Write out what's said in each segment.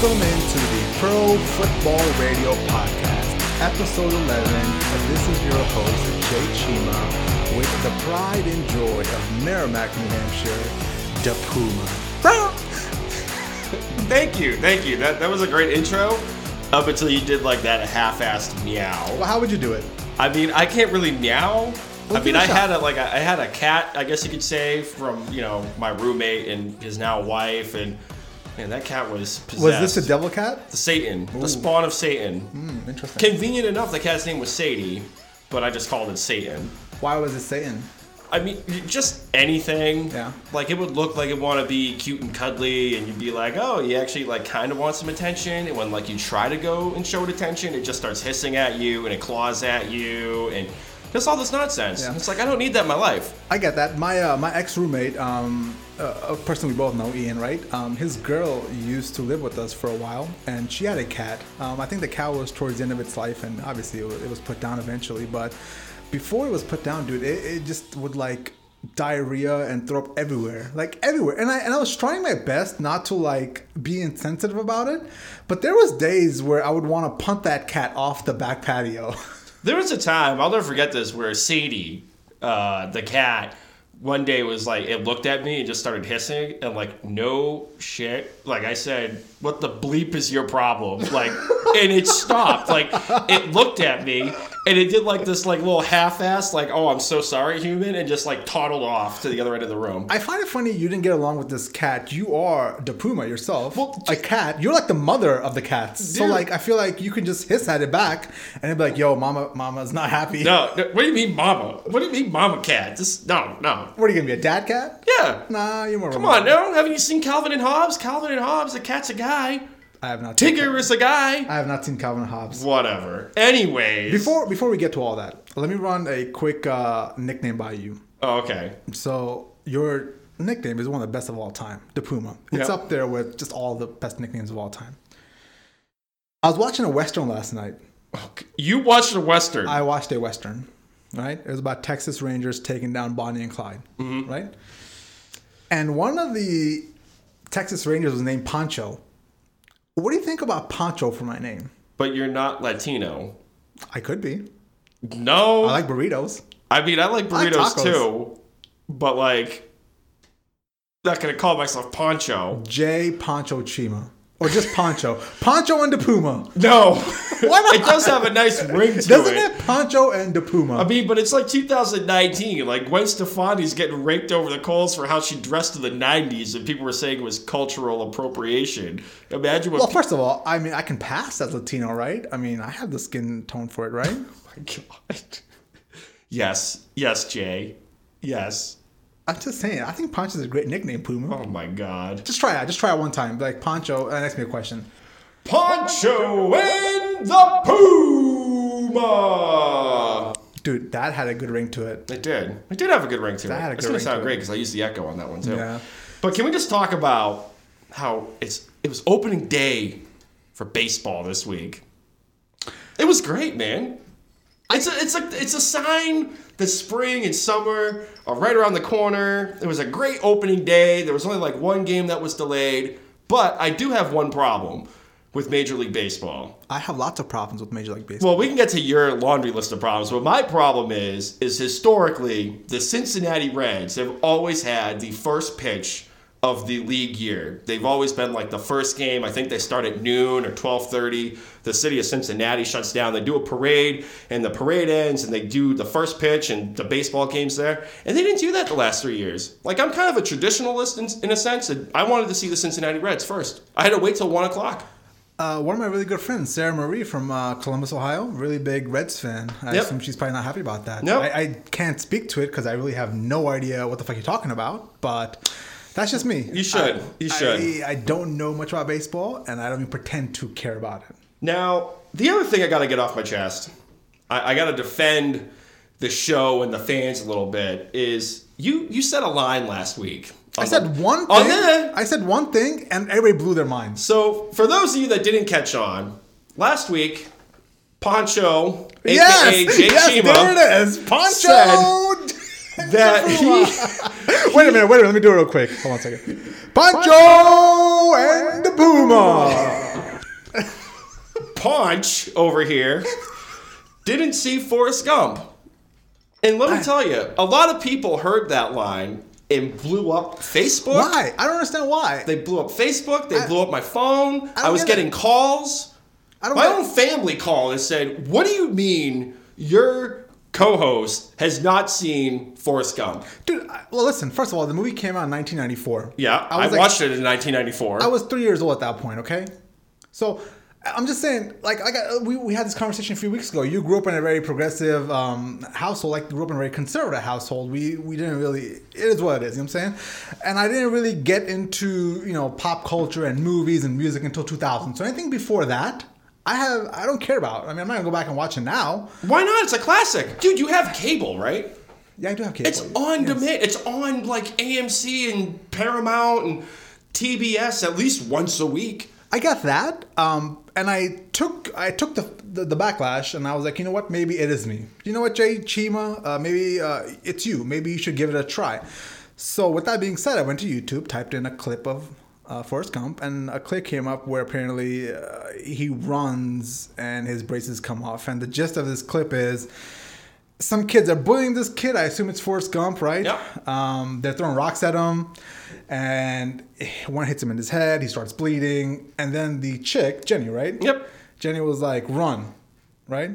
Welcome into the Pro Football Radio Podcast, episode 11. And this is your host, Jay Chima, with the pride and joy of Merrimack, New Hampshire, the Puma. Thank you, thank you. That that was a great intro. Up until you did like that half-assed meow. Well, how would you do it? I mean, I can't really meow. Well, I mean, I shot. had a like a, I had a cat, I guess you could say, from you know my roommate and his now wife, and man, that cat was possessed. Was this a devil cat? The Satan, the spawn of Satan. Hmm, interesting. Convenient enough, the cat's name was Sadie, but I just called it Satan. Why was it Satan? I mean, just anything. Yeah. Like it would look like it want to be cute and cuddly, and you'd be like, oh, you actually like kind of want some attention. And when like you try to go and show it attention, it just starts hissing at you and it claws at you and just all this nonsense. Yeah. It's like I don't need that in my life. I get that. My uh, my ex roommate, um, a person we both know, Ian, right? Um, his girl used to live with us for a while, and she had a cat. Um, I think the cat was towards the end of its life, and obviously it was, it was put down eventually. But before it was put down, dude, it, it just would like diarrhea and throw up everywhere, like everywhere. And I and I was trying my best not to like be insensitive about it, but there was days where I would want to punt that cat off the back patio. There was a time I'll never forget this where Sadie, uh, the cat, one day was like it looked at me and just started hissing and like no shit. Like I said, what the bleep is your problem? Like and it stopped. Like it looked at me and it did like this like little half-ass like oh I'm so sorry human and just like toddled off to the other end of the room. I find it funny you didn't get along with this cat. You are the puma yourself. Well, a cat. You're like the mother of the cats. So like I feel like you can just hiss at it back and it'd be like, yo, mama mama's not happy. no, no, what do you mean, mama? What do you mean, mama cat? just no, no. What are you gonna be, a dad cat? Yeah. Nah, you're more Come on, no. Haven't you seen Calvin and Hobbes? Calvin and Hobbes, the cat's a guy. I have not seen Tigger is a guy. I have not seen Calvin Hobbes. Whatever. Anyways. Before before we get to all that, let me run a quick uh, nickname by you. Oh, okay. So your nickname is one of the best of all time, the Puma. It's Yeah. up there with just all the best nicknames of all time. I was watching a western last night. You watched a western. I watched a western, right? It was about Texas Rangers taking down Bonnie and Clyde, Mm-hmm. right? And one of the Texas Rangers was named Pancho. What do you think about Pancho for my name? but you're not Latino. I could be. No. I like burritos. I mean, I like I like burritos too. But like, not gonna call myself Pancho. J. Pancho Chima. Or just Pancho. Pancho and the Puma. No. Why not? it does have a nice ring to it. Doesn't it. Pancho and the Puma. I mean, but it's like 2019. Like Gwen Stefani's getting raked over the coals for how she dressed in the 90s, and people were saying it was cultural appropriation. Imagine what well, first of all, I mean, I can pass as Latino, right? I mean, I have the skin tone for it, right? Oh my god. Yes, yes, Jay. Yes. I'm just saying. I think Pancho's a great nickname, Puma. Oh my god. Just try it. Just try it one time. Like Pancho. And uh, ask me a question. Poncho and the Puma. Dude, that had a good ring to it. It did. It did have a good ring to That it. had a it's good gonna ring sound to great because I used the echo on that one too. Yeah. But can we just talk about how it's it was opening day for baseball this week? It was great, man. It's a it's a it's a sign that spring and summer are right around the corner. It was a great opening day. There was only like one game that was delayed, but I do have one problem with Major League Baseball. I have lots of problems with Major League Baseball. Well, we can get to your laundry list of problems, but my problem is is historically the Cincinnati Reds have always had the first pitch of the league year. They've always been like the first game. I think they start at noon or 12:30. The city of Cincinnati shuts down. They do a parade and the parade ends and they do the first pitch and the baseball games there. And they didn't do that the last 3 years. Like I'm kind of a traditionalist in, in a sense. And I wanted to see the Cincinnati Reds first. I had to wait till 1 o'clock. Uh, one of my really good friends, Sarah Marie from uh, Columbus, Ohio, really big Reds fan. I Yep. assume she's probably not happy about that. Nope. I, I can't speak to it because I really have no idea what the fuck you're talking about. But that's just me. You should. I, You should. I, I don't know much about baseball, and I don't even pretend to care about it. Now, the other thing I got to get off my chest, I, I got to defend the show and the fans a little bit. Is you you said a line last week? I said one on thing. the- I said one thing, and everybody blew their minds. So, for those of you that didn't catch on, last week, Poncho, aka yes, Jay yes, Chima, there it is, Poncho. That he, wait a minute, wait a minute. Let me do it real quick. Hold on a second. Pancho and the Puma. Paunch over here didn't see Forrest Gump. And let me ah. tell you, a lot of people heard that line and blew up Facebook. Why? I don't understand why. They blew up Facebook. They I- blew up my phone. I I, was get getting it. calls. I don't My get- own family called and said, "What do you mean your co-host has not seen Forrest Gump?" Dude, I- well, listen. First of all, the movie came out in 1994. Yeah, I, was like- watched it in 1994. I was three years old at that point. Okay, so I'm just saying, like, I got we, we had this conversation a few weeks ago. You grew up in a very progressive um, household, like you grew up in a very conservative household. We we didn't really. It is what it is. You know what I'm saying? And I didn't really get into you know pop culture and movies and music until 2000. So anything before that. I have I don't care about. I mean, I'm not gonna go back and watch it now. Why not? It's a classic, dude. You have cable, right? Yeah, I do have cable. It's on Yes. demand. It's on like AMC and Paramount and TBS at least once a week. I got that, um, and I took I took the, the the backlash, and I was like, you know what? Maybe it is me. You know what, Jay Chima? Uh, maybe uh, it's you. Maybe you should give it a try. So with that being said, I went to YouTube, typed in a clip of uh, Forrest Gump, and a clip came up where apparently uh, he runs and his braces come off. And the gist of this clip is some kids are bullying this kid. I assume it's Forrest Gump, right? Yep. Um, they're throwing rocks at him, and one hits him in his head. He starts bleeding, and then the chick, Jenny, right? Yep. Jenny was like, "Run," right?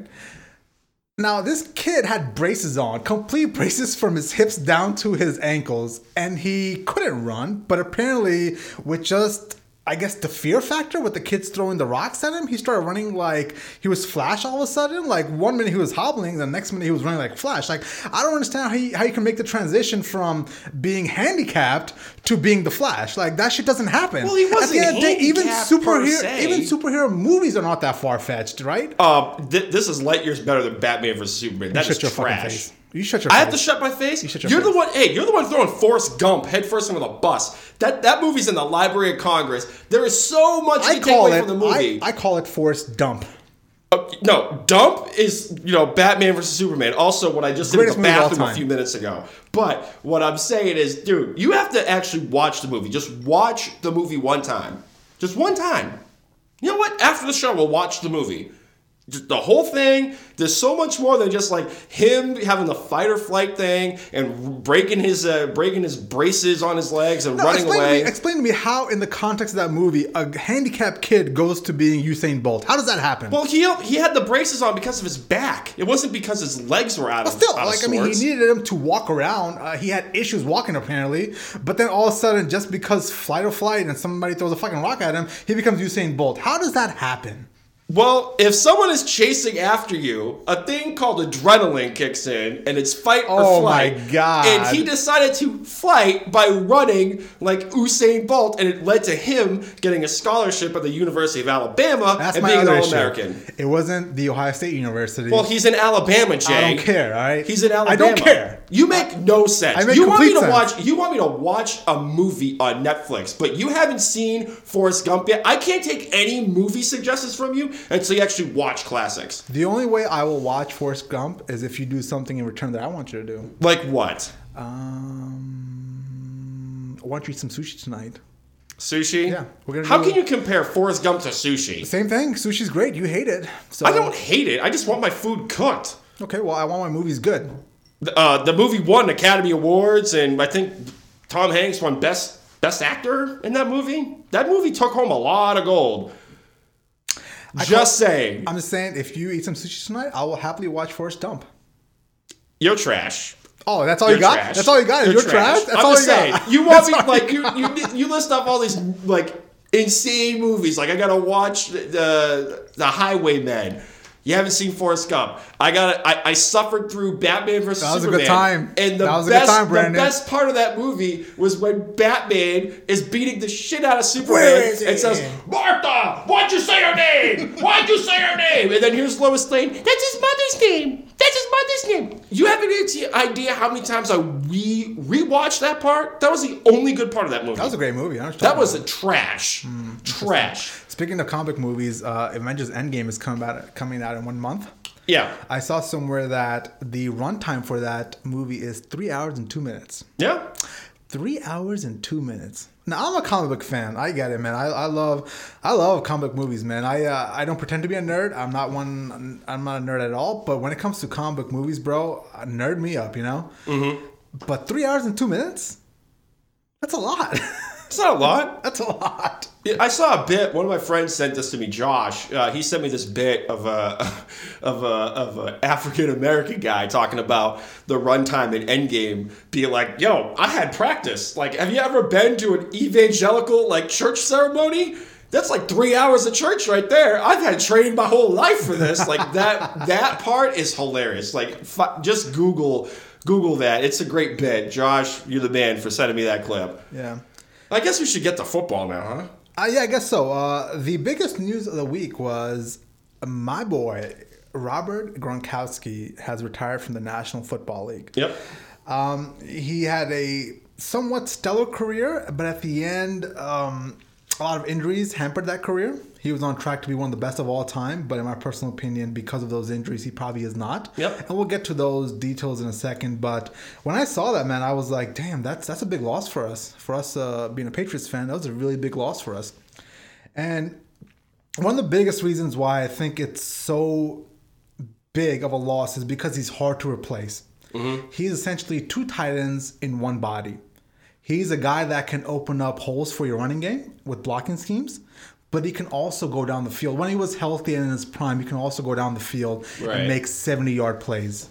Now this kid had braces on, complete braces from his hips down to his ankles, and he couldn't run. But apparently, with just I guess the fear factor with the kids throwing the rocks at him, he started running like he was Flash all of a sudden. Like one minute he was hobbling, the next minute he was running like Flash. Like I don't understand how you, how you can make the transition from being handicapped to being the Flash. Like that shit doesn't happen. Well, he wasn't even handicapped per superhero se. even superhero movies are not that far fetched, right? Uh, th- this is light years better than Batman vs Superman. That is shut fucking trash. You shut your I face. have to shut my face. You shut your the face. one. Hey, you're the one throwing Forrest Gump headfirst into the bus. That that movie's in the Library of Congress. There is so much I call it. from the movie. I, I call it Forrest Dump. Uh, no, Dump is you know Batman versus Superman. Also, what I just did in the movie of all bathroom a few minutes ago. But what I'm saying is, dude, you have to actually watch the movie. Just watch the movie one time. Just one time. You know what? After the show, we'll watch the movie. Just the whole thing. There's so much more than just like him having the fight or flight thing and breaking his uh, breaking his braces on his legs and No, running explain away. To me, explain to me how, in the context of that movie, a handicapped kid goes to being Usain Bolt. How does that happen? well, he he had the braces on because of his back. It wasn't because his legs were out of still, out like I mean, he needed him to walk around. Uh, he had issues walking apparently, but then all of a sudden, just because flight or flight and somebody throws a fucking rock at him, he becomes Usain Bolt. How does that happen? Well, if someone is chasing after you, a thing called adrenaline kicks in, and it's fight or flight. Oh my. God. And he decided to fight by running like Usain Bolt, and it led to him getting a scholarship at the University of Alabama That's and being an All-American. It wasn't the Ohio State University. Well, he's in Alabama, Jay. I don't care. All right, He's in Alabama. I don't care. You make no sense. I make you want me to sense. watch. You want me to watch a movie on Netflix, but you haven't seen Forrest Gump yet. I can't take any movie suggestions from you until you actually watch classics. The only way I will watch Forrest Gump is if you do something in return that I want you to do. Like what? Um, I want you to eat some sushi tonight. Sushi? Yeah, we're gonna How do- can you compare Forrest Gump to sushi? Same thing. Sushi's great. You hate it. So I don't hate it. I just want my food cooked. Okay, well, I want my movies good. Uh, the movie won Academy Awards, and I think Tom Hanks won best best actor in that movie. That movie took home a lot of gold. Just saying, I'm just saying, if you eat some sushi tonight, I will happily watch Forrest Dump. you're trash. Oh, that's all You're you got? trash. That's all you got? You're, trash? That's I'm all you saying. got. You want me like you you, you list off all these like insane movies. Like I gotta watch the the Highwaymen. You haven't seen Forrest Gump. I got I, I suffered through Batman versus Superman. That was a good time. And the That was a good best time, the best part of that movie was when Batman is beating the shit out of Superman and says, Martha, why'd you say her name? Why'd you say her name? And then here's Lois Lane. That's his mother's name. That's his mother's name. You have any idea how many times I re rewatched that part? That was the only good part of that movie. That was a great movie. I know what you're That was a trash. Hmm, trash. Speaking of comic movies, uh, Avengers Endgame is coming out, coming out in one month. Yeah. I saw somewhere that the runtime for that movie is three hours and two minutes. Yeah. Three hours and two minutes. Now I'm a comic book fan. I get it, man. I, I love I love comic movies, man. I uh, I don't pretend to be a nerd. I'm not one. I'm not a nerd at all. But when it comes to comic book movies, bro, nerd me up, you know. Mm-hmm. But three hours and two minutes. That's a lot. It's not a lot. That's a lot. I saw a bit. One of my friends sent this to me, Josh. Uh, he sent me this bit of a of a of an African American guy talking about the runtime in Endgame, being like, "Yo, I had practice. Like, have you ever been to an evangelical like church ceremony?" That's like three hours of church right there. I've had trained my whole life for this. Like that. that part is hilarious. Like, f- just Google Google that. It's a great bit. Josh, you're the man for sending me that clip. Yeah. I guess we should get to football now, huh? Uh, yeah, I guess so. Uh, the biggest news of the week was my boy Robert Gronkowski has retired from the National Football League. Yep. Um, he had a somewhat stellar career, but at the end, um, a lot of injuries hampered that career. He was on track to be one of the best of all time, but in my personal opinion, because of those injuries, he probably is not. Yep. And we'll get to those details in a second. But when I saw that, man, I was like, damn, that's that's a big loss for us. For us uh, being a Patriots fan, that was a really big loss for us. And one of the biggest reasons why I think it's so big of a loss is because he's hard to replace. He's essentially two tight ends in one body. He's a guy that can open up holes for your running game with blocking schemes, but he can also go down the field. When he was healthy and in his prime, he can also go down the field Right. and make 70 yard plays.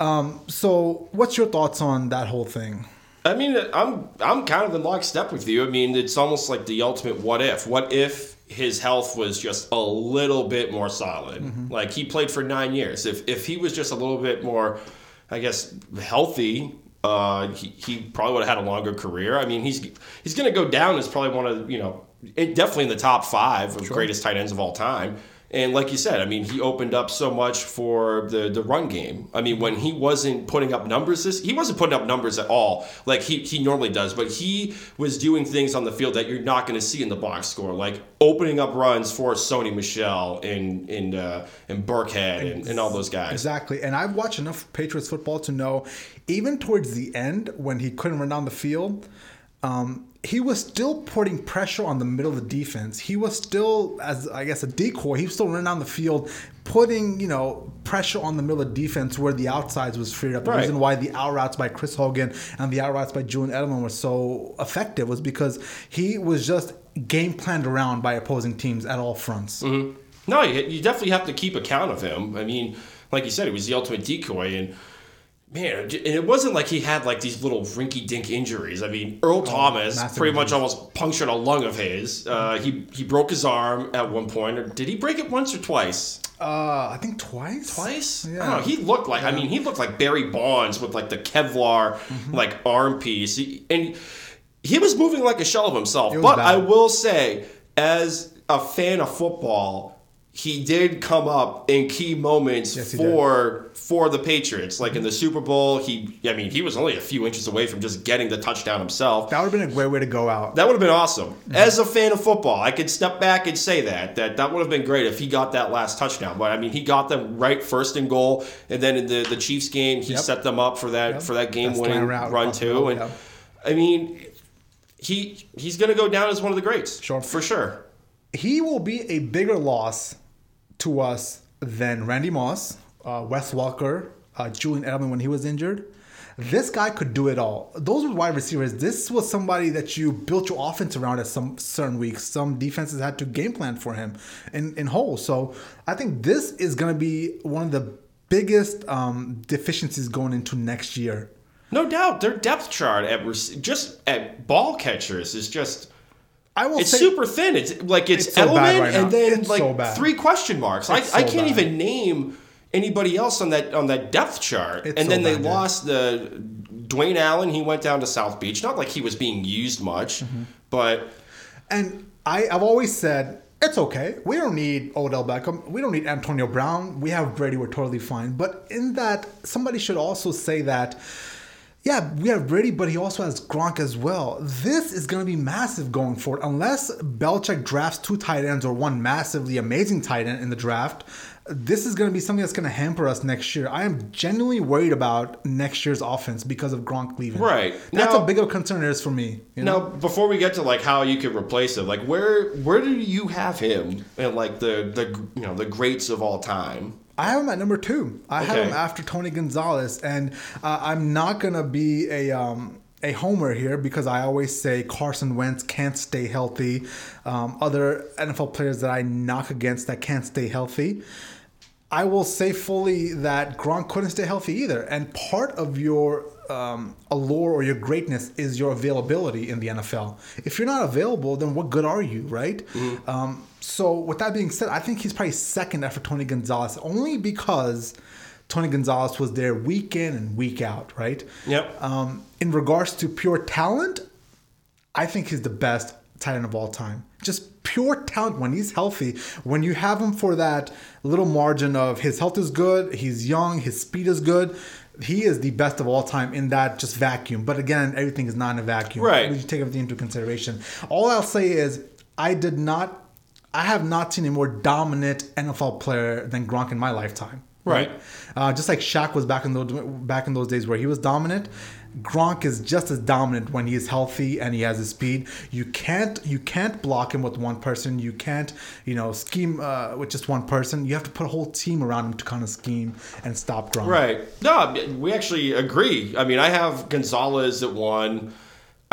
Um, so, what's your thoughts on that whole thing? I mean, I'm I'm kind of in lockstep with you. I mean, it's almost like the ultimate what if. What if his health was just a little bit more solid? Like he played for nine years. If if he was just a little bit more, I guess, healthy, uh, he, he probably would have had a longer career. I mean, he's he's going to go down as probably one of you know definitely in the top five of greatest tight ends of all time. And like you said, I mean, he opened up so much for the, the run game. I mean, when he wasn't putting up numbers, this he wasn't putting up numbers at all, like he, he normally does. But he was doing things on the field that you're not going to see in the box score, like opening up runs for Sony Michel and and uh, and Burkhead and, and all those guys. Exactly. And I've watched enough Patriots football to know, even towards the end, when he couldn't run down the field, um, he was still putting pressure on the middle of the defense. He was still, as I guess, a decoy. He was still running down the field, putting you know pressure on the middle of defense where the outsides was freed up. The Right. reason why the out routes by Chris Hogan and the out routes by Julian Edelman were so effective was because he was just game planned around by opposing teams at all fronts. Mm-hmm. No, you, you definitely have to keep account of him. I mean, like you said, he was the ultimate decoy, and man, and it wasn't like he had like these little rinky-dink injuries. I mean, Earl Thomas massive pretty much almost punctured a lung of his. Uh, he he broke his arm at one point, or did he break it once or twice? Uh, I think twice. Twice? Yeah. I don't know. He looked like I mean, he looked like Barry Bonds with like the Kevlar Mm-hmm. like arm piece, He- and he was moving like a shell of himself. But bad. I will say, as a fan of football, he did come up in key moments Yes, for for the Patriots. Like in the Super Bowl, he I mean, he was only a few inches away from just getting the touchdown himself. That would have been a great way to go out. That would have been awesome. Mm-hmm. As a fan of football, I could step back and say that that that would have been great if he got that last touchdown. But I mean, he got them right first and goal, and then in the the Chiefs game, he Yep. set them up for that Yep. for that game winning run too. And yep. I mean, he he's gonna go down as one of the greats, Sure. for sure. he will be a bigger loss to us than Randy Moss, uh, Wes Welker, uh, Julian Edelman when he was injured. This guy could do it all. Those were wide receivers. This was somebody that you built your offense around at some certain weeks. Some defenses had to game plan for him in, in whole. So I think this is going to be one of the biggest um, deficiencies going into next year. No doubt, their depth chart at just at ball catchers is just. I will It's say, super thin. It's like it's, It's so Edelman right now. and then It's like so bad. three question marks. I, It's I so can't bad. even name anybody else on that on that depth chart. It's and so then they bad, lost the Dwayne Allen. He went down to South Beach. Not like he was being used much, Mm-hmm. but And I, I've always said it's okay. We don't need Odell Beckham. We don't need Antonio Brown. We have Brady. We're totally fine. But in that, somebody should also say that. Yeah, we have Brady, but he also has Gronk as well. This is going to be massive going forward. Unless Belichick drafts two tight ends or one massively amazing tight end in the draft, this is going to be something that's going to hamper us next year. I am genuinely worried about next year's offense because of Gronk leaving. Right. That's Now- a big of a concern it is for me. You know? Now, before we get to like how you could replace him, like where where do you have him in like the the you know the greats of all time? I have him at number two. I have him after Tony Gonzalez, and uh, I'm not gonna be a um, a homer here because I always say Carson Wentz can't stay healthy. Um, other NFL players that I knock against that can't stay healthy. I will say fully that Gronk couldn't stay healthy either, and part of your um, allure or your greatness is your availability in the NFL. If you're not available, then what good are you, right? Um, so, with that being said, I think he's probably second after Tony Gonzalez, only because Tony Gonzalez was there week in and week out, right? Yep. Um, in regards to pure talent, I think he's the best tight end of all time. Just pure talent when he's healthy. When you have him for that little margin of his health is good, he's young, his speed is good. He is the best of all time in that just vacuum. But again, everything is not in a vacuum. Right. We take everything into consideration. All I'll say is I did not I have not seen a more dominant NFL player than Gronk in my lifetime. Right. Uh, just like Shaq was back in those back in those days where he was dominant. Gronk is just as dominant when he is healthy and he has his speed. You can't you can't block him with one person. You can't you know scheme uh, with just one person. You have to put a whole team around him to kind of scheme and stop Gronk. Right. No, we actually agree. I mean, I have Gonzalez at one.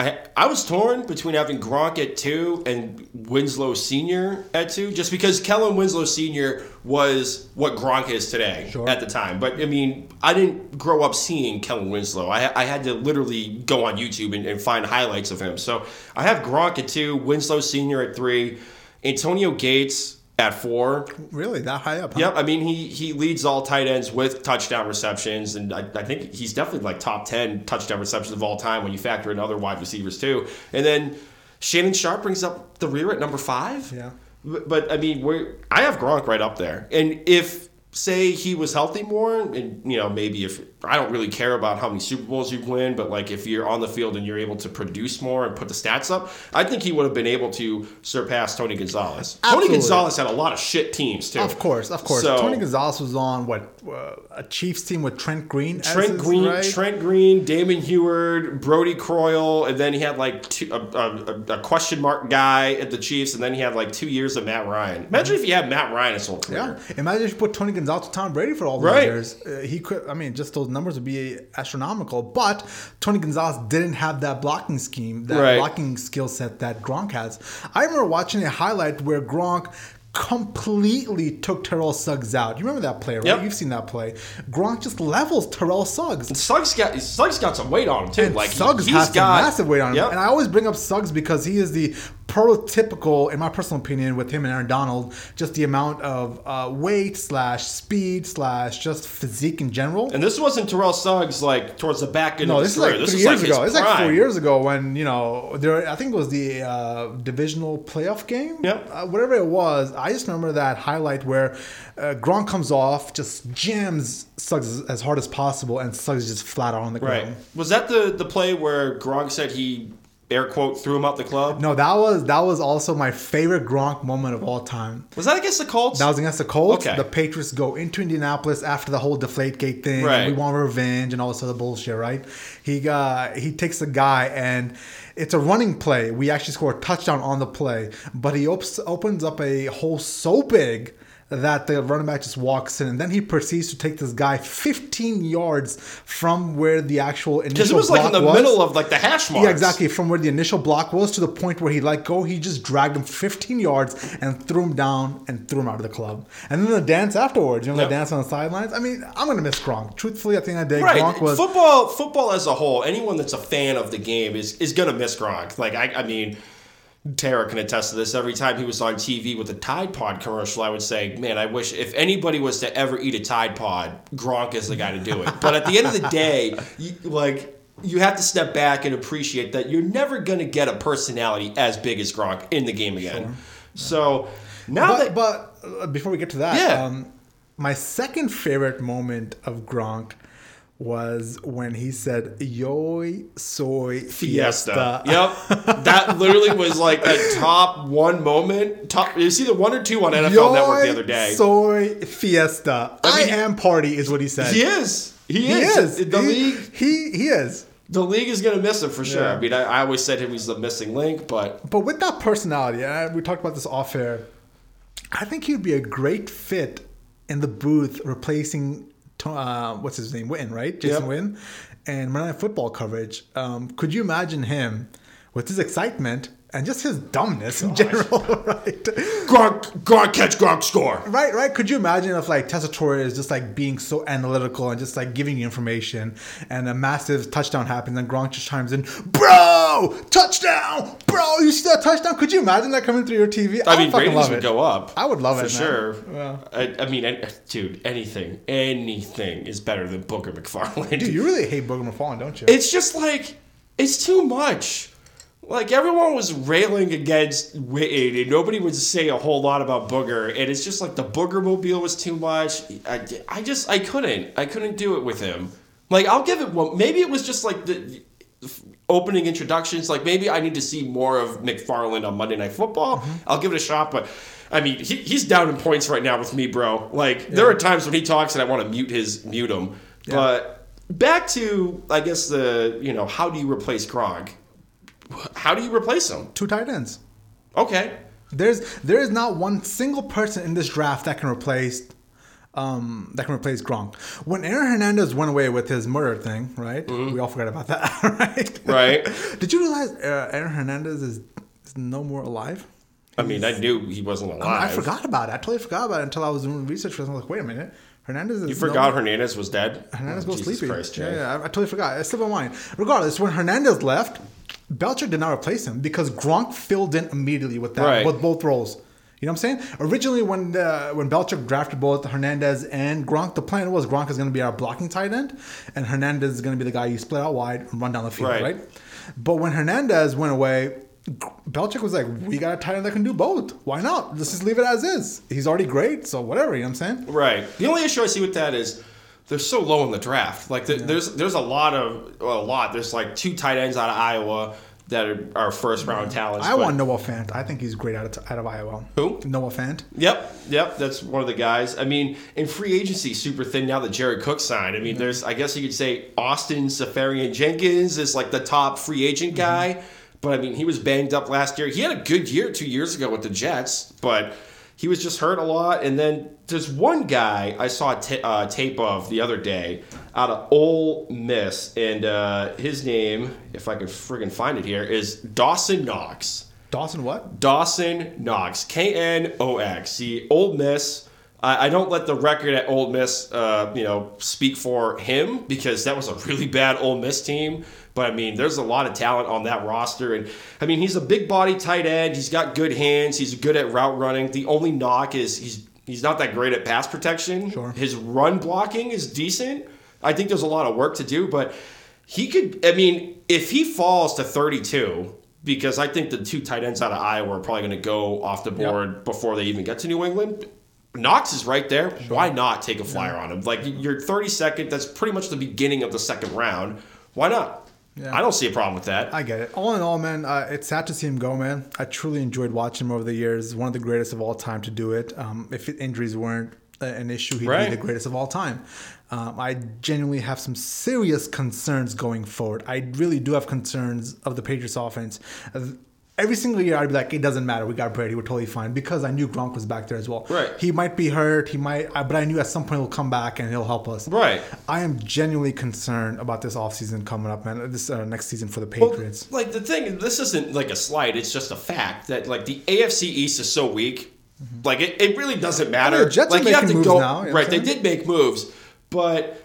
I I was torn between having Gronk at two and Winslow Senior at two, just because Kellen Winslow Senior was what Gronk is today Sure. at the time. But I mean, I didn't grow up seeing Kellen Winslow. I I had to literally go on YouTube and, and find highlights of him. So I have Gronk at two, Winslow Senior at three, Antonio Gates at four. Really, that high up? huh? Yep, I mean he he leads all tight ends with touchdown receptions, and I, I think he's definitely like top ten touchdown receptions of all time when you factor in other wide receivers too. And then Shannon Sharpe brings up the rear at number five. Yeah. but, but I mean we're I have Gronk right up there, and if say he was healthy more, and you know maybe if I don't really care about how many Super Bowls you win, but like if you're on the field and you're able to produce more and put the stats up, I think he would have been able to surpass Tony Gonzalez. Absolutely. Tony Gonzalez had a lot of shit teams too. Of course, of course. So- Tony Gonzalez was on what uh, a Chiefs team with Trent Green. Trent his- Green, right? Trent Green, Damon Huard, Brodie Croyle, and then he had like two, a, a, a question mark guy at the Chiefs, and then he had like two years of Matt Ryan. Imagine if you had Matt Ryan his whole career. Yeah, imagine if you put Tony Gonzalez with Tom Brady for all the Right. years. Uh, he could. I mean, just those numbers would be astronomical. But Tony Gonzalez didn't have that blocking scheme, that Right. blocking skill set that Gronk has. I remember watching a highlight where Gronk completely took Terrell Suggs out. You remember that play, right? Yep. You've seen that play. Gronk just levels Terrell Suggs. Suggs got Suggs got some weight on him too. And like Suggs he's has got massive weight on him. Yep. And I always bring up Suggs because he is the prototypical, in my personal opinion, with him and Aaron Donald, just the amount of uh, weight slash speed slash just physique in general. and this wasn't Terrell Suggs like towards the back end no, of this his is like this three years like ago. It's like four years ago when you know there. I think it was the uh, divisional playoff game. Yep. Uh, whatever it was, I just remember that highlight where uh, Gronk comes off, just jams Suggs as, hard as possible, and Suggs is just flat out on the ground. Right. Was that the the play where Gronk said he air quote threw him out the club? No, that was that was also my favorite Gronk moment of all time. Was that against the Colts? That was against the Colts. Okay. The Patriots go into Indianapolis after the whole deflate gate thing. Right. We want revenge and all this other bullshit, right? He uh, he takes the guy and it's a running play. We actually score a touchdown on the play, but he op- opens up a hole so big that the running back just walks in, and then he proceeds to take this guy 15 yards from where the actual initial because it was like in the was. middle of like the hash marks. Yeah, exactly. From where the initial block was to the point where he let go, he just dragged him 15 yards and threw him down and threw him out of the club. And then the dance afterwards, you know, Yep. the dance on the sidelines. I mean, I'm gonna miss Gronk. Truthfully, I think I did. Right, Gronk was. football. Football as a whole, anyone that's a fan of the game is is gonna miss Gronk. Like I, I mean, Tara can attest to this. Every time he was on TV with a Tide Pod commercial, I would say, "Man, I wish if anybody was to ever eat a Tide Pod, Gronk is the guy to do it." But at the end of the day, you, like you have to step back and appreciate that you're never gonna get a personality as big as Gronk in the game again. So now but that but uh, before we get to that, Yeah. um, my second favorite moment of Gronk was when he said "Yo soy Fiesta. fiesta." Yep. that literally was like a top one moment. Top you see the one or two on NFL Network the other day. Soy fiesta. I, mean- am party is what he said. he is. He, He is. is. The he, league He he is. the league is gonna miss him for sure. Yeah. I mean I, I always said him he's the missing link, but But with that personality, and we talked about this off air, I think he'd be a great fit in the booth replacing To- uh, what's his name, Witten, right? Jason Yep. Witten, and Monday Night Football coverage. Um, could you imagine him with his excitement and just his dumbness in general, right? Gronk Gronk catch Gronk score. Right, right. Could you imagine if like Tessitore is just like being so analytical and just like giving you information, and a massive touchdown happens, and Gronk just chimes in, "Bro, touchdown, bro! You see that touchdown? Could you imagine that coming through your TV? I would mean, ratings love would it. go up. I would love for it, for sure. I, I mean, an- dude, anything, anything is better than Booger McFarland. Dude, you really hate Booger McFarland, don't you? it's just like it's too much. Like everyone was railing against Witten, and nobody would say a whole lot about Booger. And it's just like the Booger mobile was too much. I, I just I couldn't I couldn't do it with him. Like I'll give it one. Maybe it was just like the opening introductions. Like maybe I need to see more of McFarland on Monday Night Football. Mm-hmm. I'll give it a shot, but. I mean, he, he's down in points right now with me, bro. Like, there are times when he talks and I want to mute his mute him. But back to, I guess the you know, how do you replace Gronk? How do you replace him? Two tight ends. Okay, There's there is not one single person in this draft that can replace um, that can replace Gronk. When Aaron Hernandez went away with his murder thing, right? We all forgot about that, right? Mm-hmm. Right. Did you realize uh, Aaron Hernandez is, is no more alive? I mean, I knew he wasn't alive. I forgot about it. I totally forgot about it until I was doing research for it. I was like, wait a minute. Hernandez is You no- forgot Hernandez was dead. Hernandez Oh, was Jesus sleeping. Christ, yeah, yeah, I, I totally forgot. It's slipped my mind. Regardless, when Hernandez left, Belichick did not replace him because Gronk filled in immediately with that Right. with both roles. You know what I'm saying? Originally, when uh, when Belichick drafted both Hernandez and Gronk, the plan was Gronk is going to be our blocking tight end, and Hernandez is going to be the guy you split out wide and run down the field, Right. right? But when Hernandez went away, Belichick was like, "We got a tight end that can do both. Why not? Let's just leave it as is. He's already great, so whatever." You know what I'm saying? Right. The only issue I see with that is they're so low in the draft. Like the, there's there's a lot of well, a lot. There's like two tight ends out of Iowa that are, are first round talents. I but- want Noah Fant. I think he's great out of, out of Iowa. Who? Noah Fant. Yep, yep, that's one of the guys. I mean, in free agency, super thin now that Jared Cook signed. I mean, there's, I guess you could say Austin Seferian Jenkins is like the top free agent mm-hmm. guy, but I mean, he was banged up last year. He had a good year two years ago with the Jets, but he was just hurt a lot. And then there's one guy I saw a uh, tape of the other day out of Ole Miss, and uh, his name, if I could friggin' find it here, is Dawson Knox. Dawson what? Dawson Knox, K N O X. See, Ole Miss. I, I don't let the record at Ole Miss, uh, you know, speak for him because that was a really bad Ole Miss team. But I mean, there's a lot of talent on that roster, and I mean, he's a big body tight end. He's got good hands. He's good at route running. The only knock is he's he's not that great at pass protection. Sure. His run blocking is decent. I think there's a lot of work to do, but he could. I mean, if he falls to 32, because I think the two tight ends out of Iowa are probably going to go off the board before they even get to New England. Knox is right there. Why not take a flyer on him? Like you're 32nd. That's pretty much the beginning of the second round. Why not? Yeah. I don't see a problem with that. I get it. All in all, man, uh, it's sad to see him go, man. I truly enjoyed watching him over the years. One of the greatest of all time to do it. Um, if injuries weren't uh, an issue, he'd Right. be the greatest of all time. Um, I genuinely have some serious concerns going forward. I really do have concerns of the Patriots offense. Uh, Every single year, I'd be like, it doesn't matter. We got Brady. We're totally fine because I knew Gronk was back there as well. Right. He might be hurt. He might, but I knew at some point he'll come back and he'll help us. Right. I am genuinely concerned about this offseason coming up, man. This uh, next season for the Well, Patriots. like the thing, this isn't like a slight. It's just a fact that like the AFC East is so weak. Like it, it really doesn't matter. Mm-hmm. the Jets are like you have to go now, you know right. They did make moves, but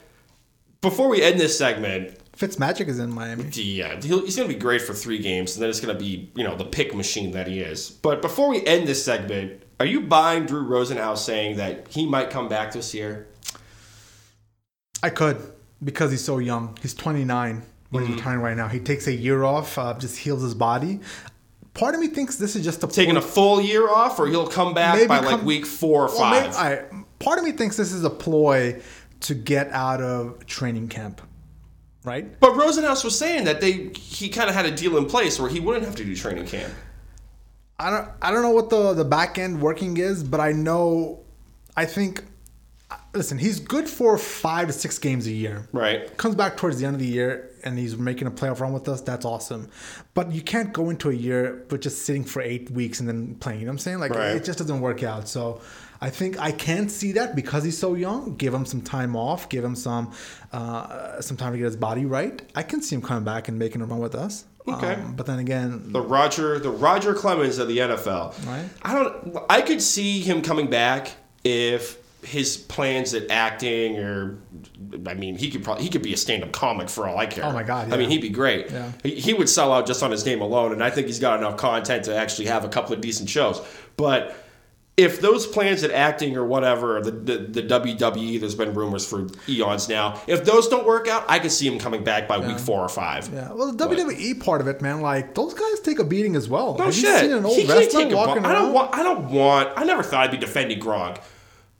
before we end this segment, Fitzmagic is in Miami. yeah, he'll, he's going to be great for three games, and then it's going to be you know the pick machine that he is. But before we end this segment, are you buying Drew Rosenhaus saying that he might come back this year? I could because he's so young. He's 29 when Mm-hmm. he's retiring right now. He takes a year off, uh, just heals his body. Part of me thinks this is just a Taking a full year off, or he'll come back Maybe by like week four or Well, maybe- five? Part of me thinks this is a ploy to get out of training camp right? But Rosenhaus was saying that they he kind of had a deal in place where he wouldn't have to do training camp. I don't I don't know what the the back end working is, but I know I think listen, he's good for five to six games a year. Right. Comes back towards the end of the year and he's making a playoff run with us. That's awesome. But you can't go into a year with just sitting for eight weeks and then playing. You know what I'm saying? Like Right. it just doesn't work out. So I think I can see that because he's so young. Give him some time off. Give him some uh, some time to get his body right. I can see him coming back and making a run with us. Okay. Um, but then again, The Roger, the Roger Clemens of the NFL. Right. I don't. I could see him coming back if his plans at acting or, I mean, he could probably he could be a stand-up comic for all I care. Oh my God, I mean, he'd be great. Yeah. He, he would sell out just on his name alone, and I think he's got enough content to actually have a couple of decent shows. But if those plans at acting or whatever, the, the the WWE, there's been rumors for eons now. If those don't work out, I could see him coming back by week four or five. Yeah, well, the WWE part of it, man, like those guys take a beating as well. No Have shit. you seen an old he can't wrestler take a walking bump. I don't want. I don't want. I never thought I'd be defending Gronk,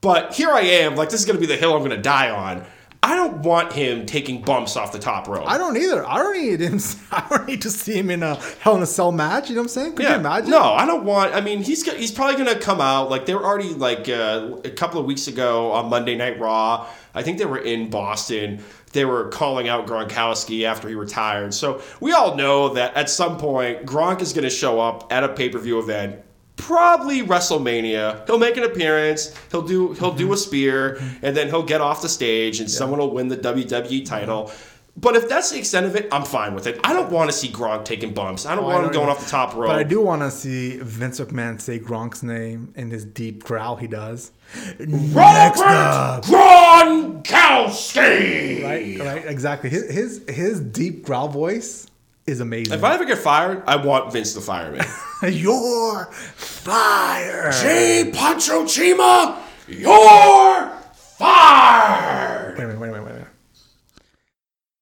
but here I am. Like this is gonna be the hill I'm gonna die on. I don't want him taking bumps off the top rope. I don't either. I don't need him. I don't need to see him in a Hell in a Cell match. You know what I'm saying? Could you imagine? No, I don't want. I mean, he's he's probably gonna come out like they were already like uh, a couple of weeks ago on Monday Night Raw. I think they were in Boston. They were calling out Gronkowski after he retired. So we all know that at some point Gronk is gonna show up at a pay per view event. Probably WrestleMania. He'll make an appearance. He'll do he'll do a mm-hmm. spear, and then he'll get off the stage, and someone will win the WWE title. But if that's the extent of it, I'm fine with it. I don't want to see Gronk taking bumps. I don't Oh, want him don't going either. off the top rope. But I do want to see Vince McMahon say Gronk's name in his deep growl he does. Up. Gronkowski. Right, right, exactly. His, his his deep growl voice is amazing. If I ever get fired, I want Vince to fire me. You're fired. hey, Pancho Chima, you're fired. Wait a minute, wait a minute, wait a minute.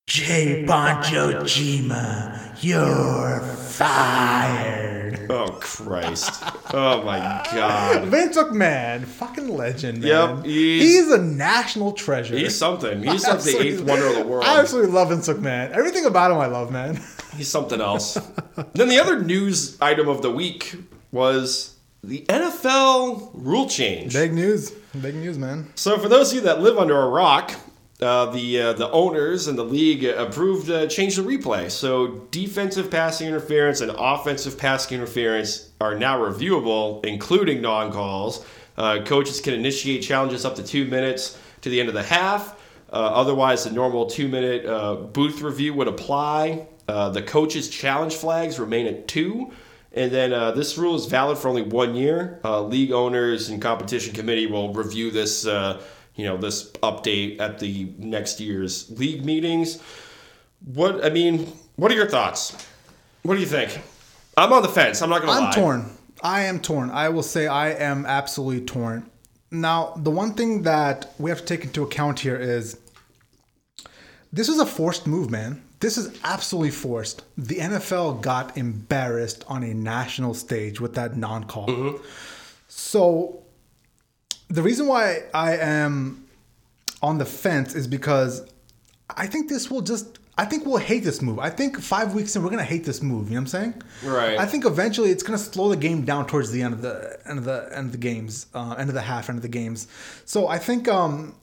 J. Pancho Chima, you're fired. Oh Christ! Oh my God! Vince McMahon, fucking legend, Yep, he's- he's, a national treasure. He's something. He's like the eighth wonder of the world. I absolutely love Vince McMahon. Everything about him I love, man. He's something else. then the other news item of the week was the NFL rule change. Big news. Big news, man. So, for those of you that live under a rock, uh, the uh, the owners and the league approved uh, change the replay. So, defensive passing interference and offensive passing interference are now reviewable, including non calls. Uh, coaches can initiate challenges up to two minutes to the end of the half. Uh, otherwise, the normal two minute uh, booth review would apply. Uh, the coaches' challenge flags remain at two. And then uh, this rule is valid for only one year. Uh, league owners and competition committee will review this, uh, you know, this update at the next year's league meetings. What I mean, what are your thoughts? What do you think? I'm on the fence. I'm not gonna. I'm torn. I am torn. I will say I am absolutely torn. Now, the one thing that we have to take into account here is this is a forced move, man. This is absolutely forced. The NFL got embarrassed on a national stage with that non call. So, the reason why I am on the fence is because I think this will just. I think we'll hate this move. I think five weeks in, we're gonna hate this move. You know what I'm saying? Right. I think eventually it's gonna slow the game down towards the end of the end of the end of the games, uh, end of the half, end of the games. So I think um,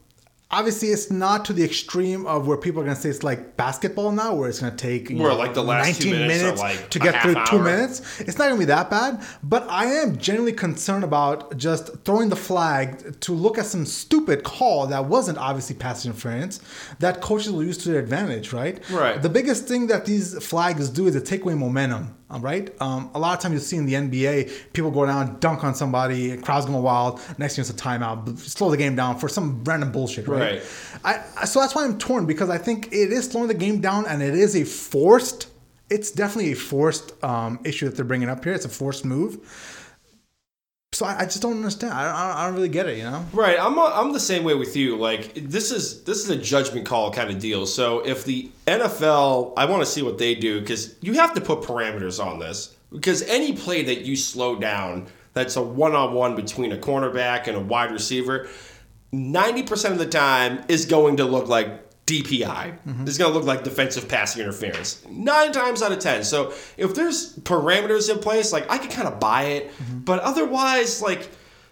obviously it's not to the extreme of where people are gonna say it's like basketball now, where it's gonna take you Where, know, like, the last two minutes are, like, to get through two minutes. It's not gonna be that bad, but I am genuinely concerned about just throwing the flag to look at some stupid call that wasn't obviously pass interference that coaches will use to their advantage, right? Right. The biggest thing that these flags do is they take away momentum. All right. Um, a lot of times you'll see in the NBA, people go down, dunk on somebody, crowds going wild. Next thing it's a timeout, slow the game down for some random bullshit, right? Right. I- so that's why I'm torn because I think it is slowing the game down and it is a forced. It's definitely a forced um, issue that they're bringing up here. It's a forced move. So I, I just don't understand. I, I, I don't really get it. You know. Right, I'm uh, I'm the same way with you. Like this is this is a judgment call kind of deal. So if the NFL, I want to see what they do because you have to put parameters on this because any play that you slow down, that's a one on one between a cornerback and a wide receiver, ninety percent of the time is going to look like DPI. This is going to look like defensive passing interference. Nine times out of ten. So if there's parameters in place, like I could kind of buy it, but otherwise, like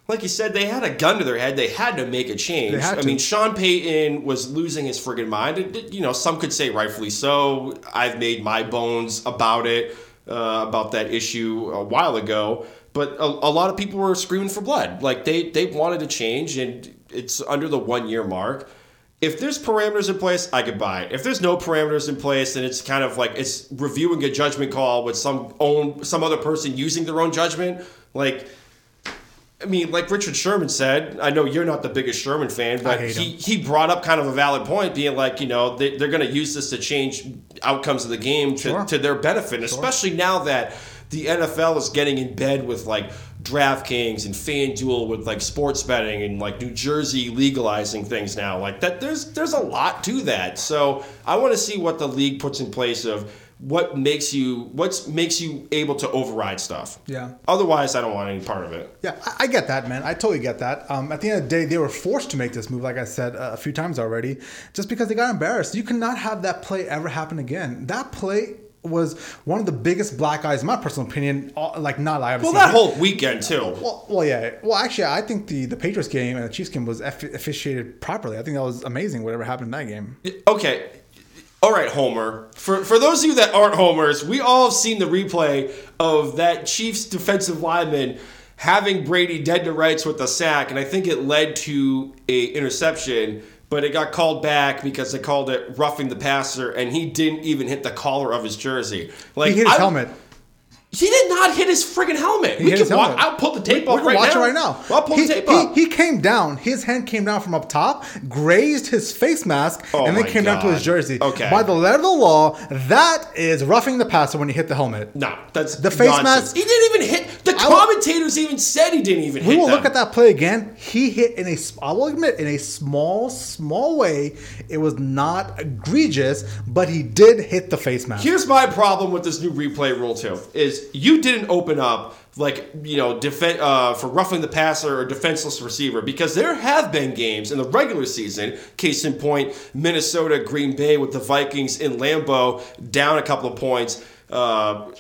like you said, they had a gun to their head. They had to make a change. I mean, Sean Payton was losing his friggin' mind. And, you know, some could say rightfully so. I've made my bones about it, uh, about that issue a while ago. But a, a lot of people were screaming for blood. Like they they wanted to change, and it's under the one year mark. If there's parameters in place, I could buy it. If there's no parameters in place, then it's kind of like it's reviewing a judgment call with some own some other person using their own judgment. Like I mean, like Richard Sherman said, I know you're not the biggest Sherman fan, but he, he brought up kind of a valid point, being like, you know, they, they're going to use this to change outcomes of the game to, Sure. to their benefit, and especially now that the NFL is getting in bed with like DraftKings and FanDuel with like sports betting and like New Jersey legalizing things now. Like that, there's there's a lot to that. So I want to see what the league puts in place of what makes you what makes you able to override stuff. Yeah. Otherwise, I don't want any part of it. Yeah, I, I get that, man. I totally get that. Um, at the end of the day, they were forced to make this move, like I said uh, a few times already, just because they got embarrassed. You cannot have that play ever happen again. That play was one of the biggest black eyes, in my personal opinion. all- Like, not I Well, that whole weekend too. Well, well, yeah. Well, actually, I think the the Patriots game and the Chiefs game was eff- officiated properly. I think that was amazing. Whatever happened in that game. Okay. All right, Homer. For for those of you that aren't homers, we all have seen the replay of that Chiefs defensive lineman having Brady dead to rights with a sack, and I think it led to a interception, but it got called back because they called it roughing the passer, and he didn't even hit the collar of his jersey. Like He hit his I- helmet. He did not hit his friggin' helmet. He we can his wa- helmet. I'll pull the tape We right watch now. it right now. I'll pull he, the tape he- up. He, came down. His hand came down from up top, grazed his face mask, Oh and then came down to his jersey. Okay. By the letter of the law, that is roughing the passer when you hit the helmet. no, that's The face nonsense. mask- He didn't even hit. The I will- commentators even said he didn't even We hit will them. look at that play again. He hit in a, I will admit, in a small, small way. It was not egregious, but he did hit the face mask. Here's my problem with this new replay rule too: is you didn't open up like you know defen- uh, for roughing the passer or defenseless receiver because there have been games in the regular season. Case in point, Minnesota, Green Bay with the Vikings in Lambeau down a couple of points. Uh,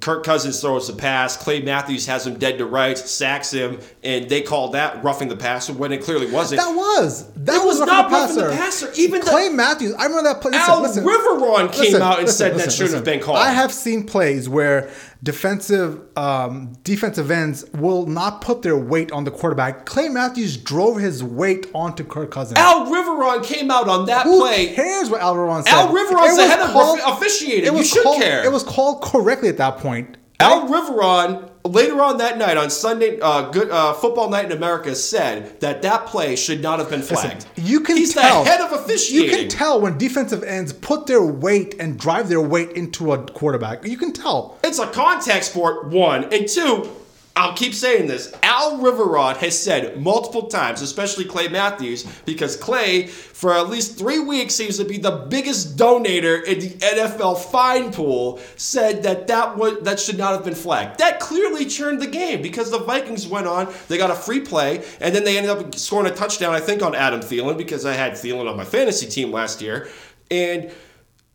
Kirk Cousins throws a pass. Clay Matthews has him dead to rights, sacks him, and they called that roughing the passer when it clearly wasn't. That was that It was roughing not roughing the passer. Even the- Clay Matthews. I remember that play. Listen, Al listen. Riveron came Listen, out and said that shouldn't have been called. I have seen plays where defensive um, defensive ends will not put their weight on the quarterback. Clay Matthews drove his weight onto Kirk Cousins. Al Riveron came out on that Who play. cares what Al Riveron said? Al Riveron's the head of officiating. It You should called, care. It was called correctly at that point. Al Riveron later on that night on Sunday, uh, good uh, football night in America, said that that play should not have been flagged. You can He's tell. the head of officiating. You can tell when defensive ends put their weight and drive their weight into a quarterback. You can tell. It's a contact sport, one. And two, I'll keep saying this. Al Riveron has said multiple times, especially Clay Matthews, because Clay, for at least three weeks, seems to be the biggest donator in the NFL fine pool, said that that, would, that should not have been flagged. That clearly churned the game because the Vikings went on, they got a free play, and then they ended up scoring a touchdown, I think, on Adam Thielen, because I had Thielen on my fantasy team last year. And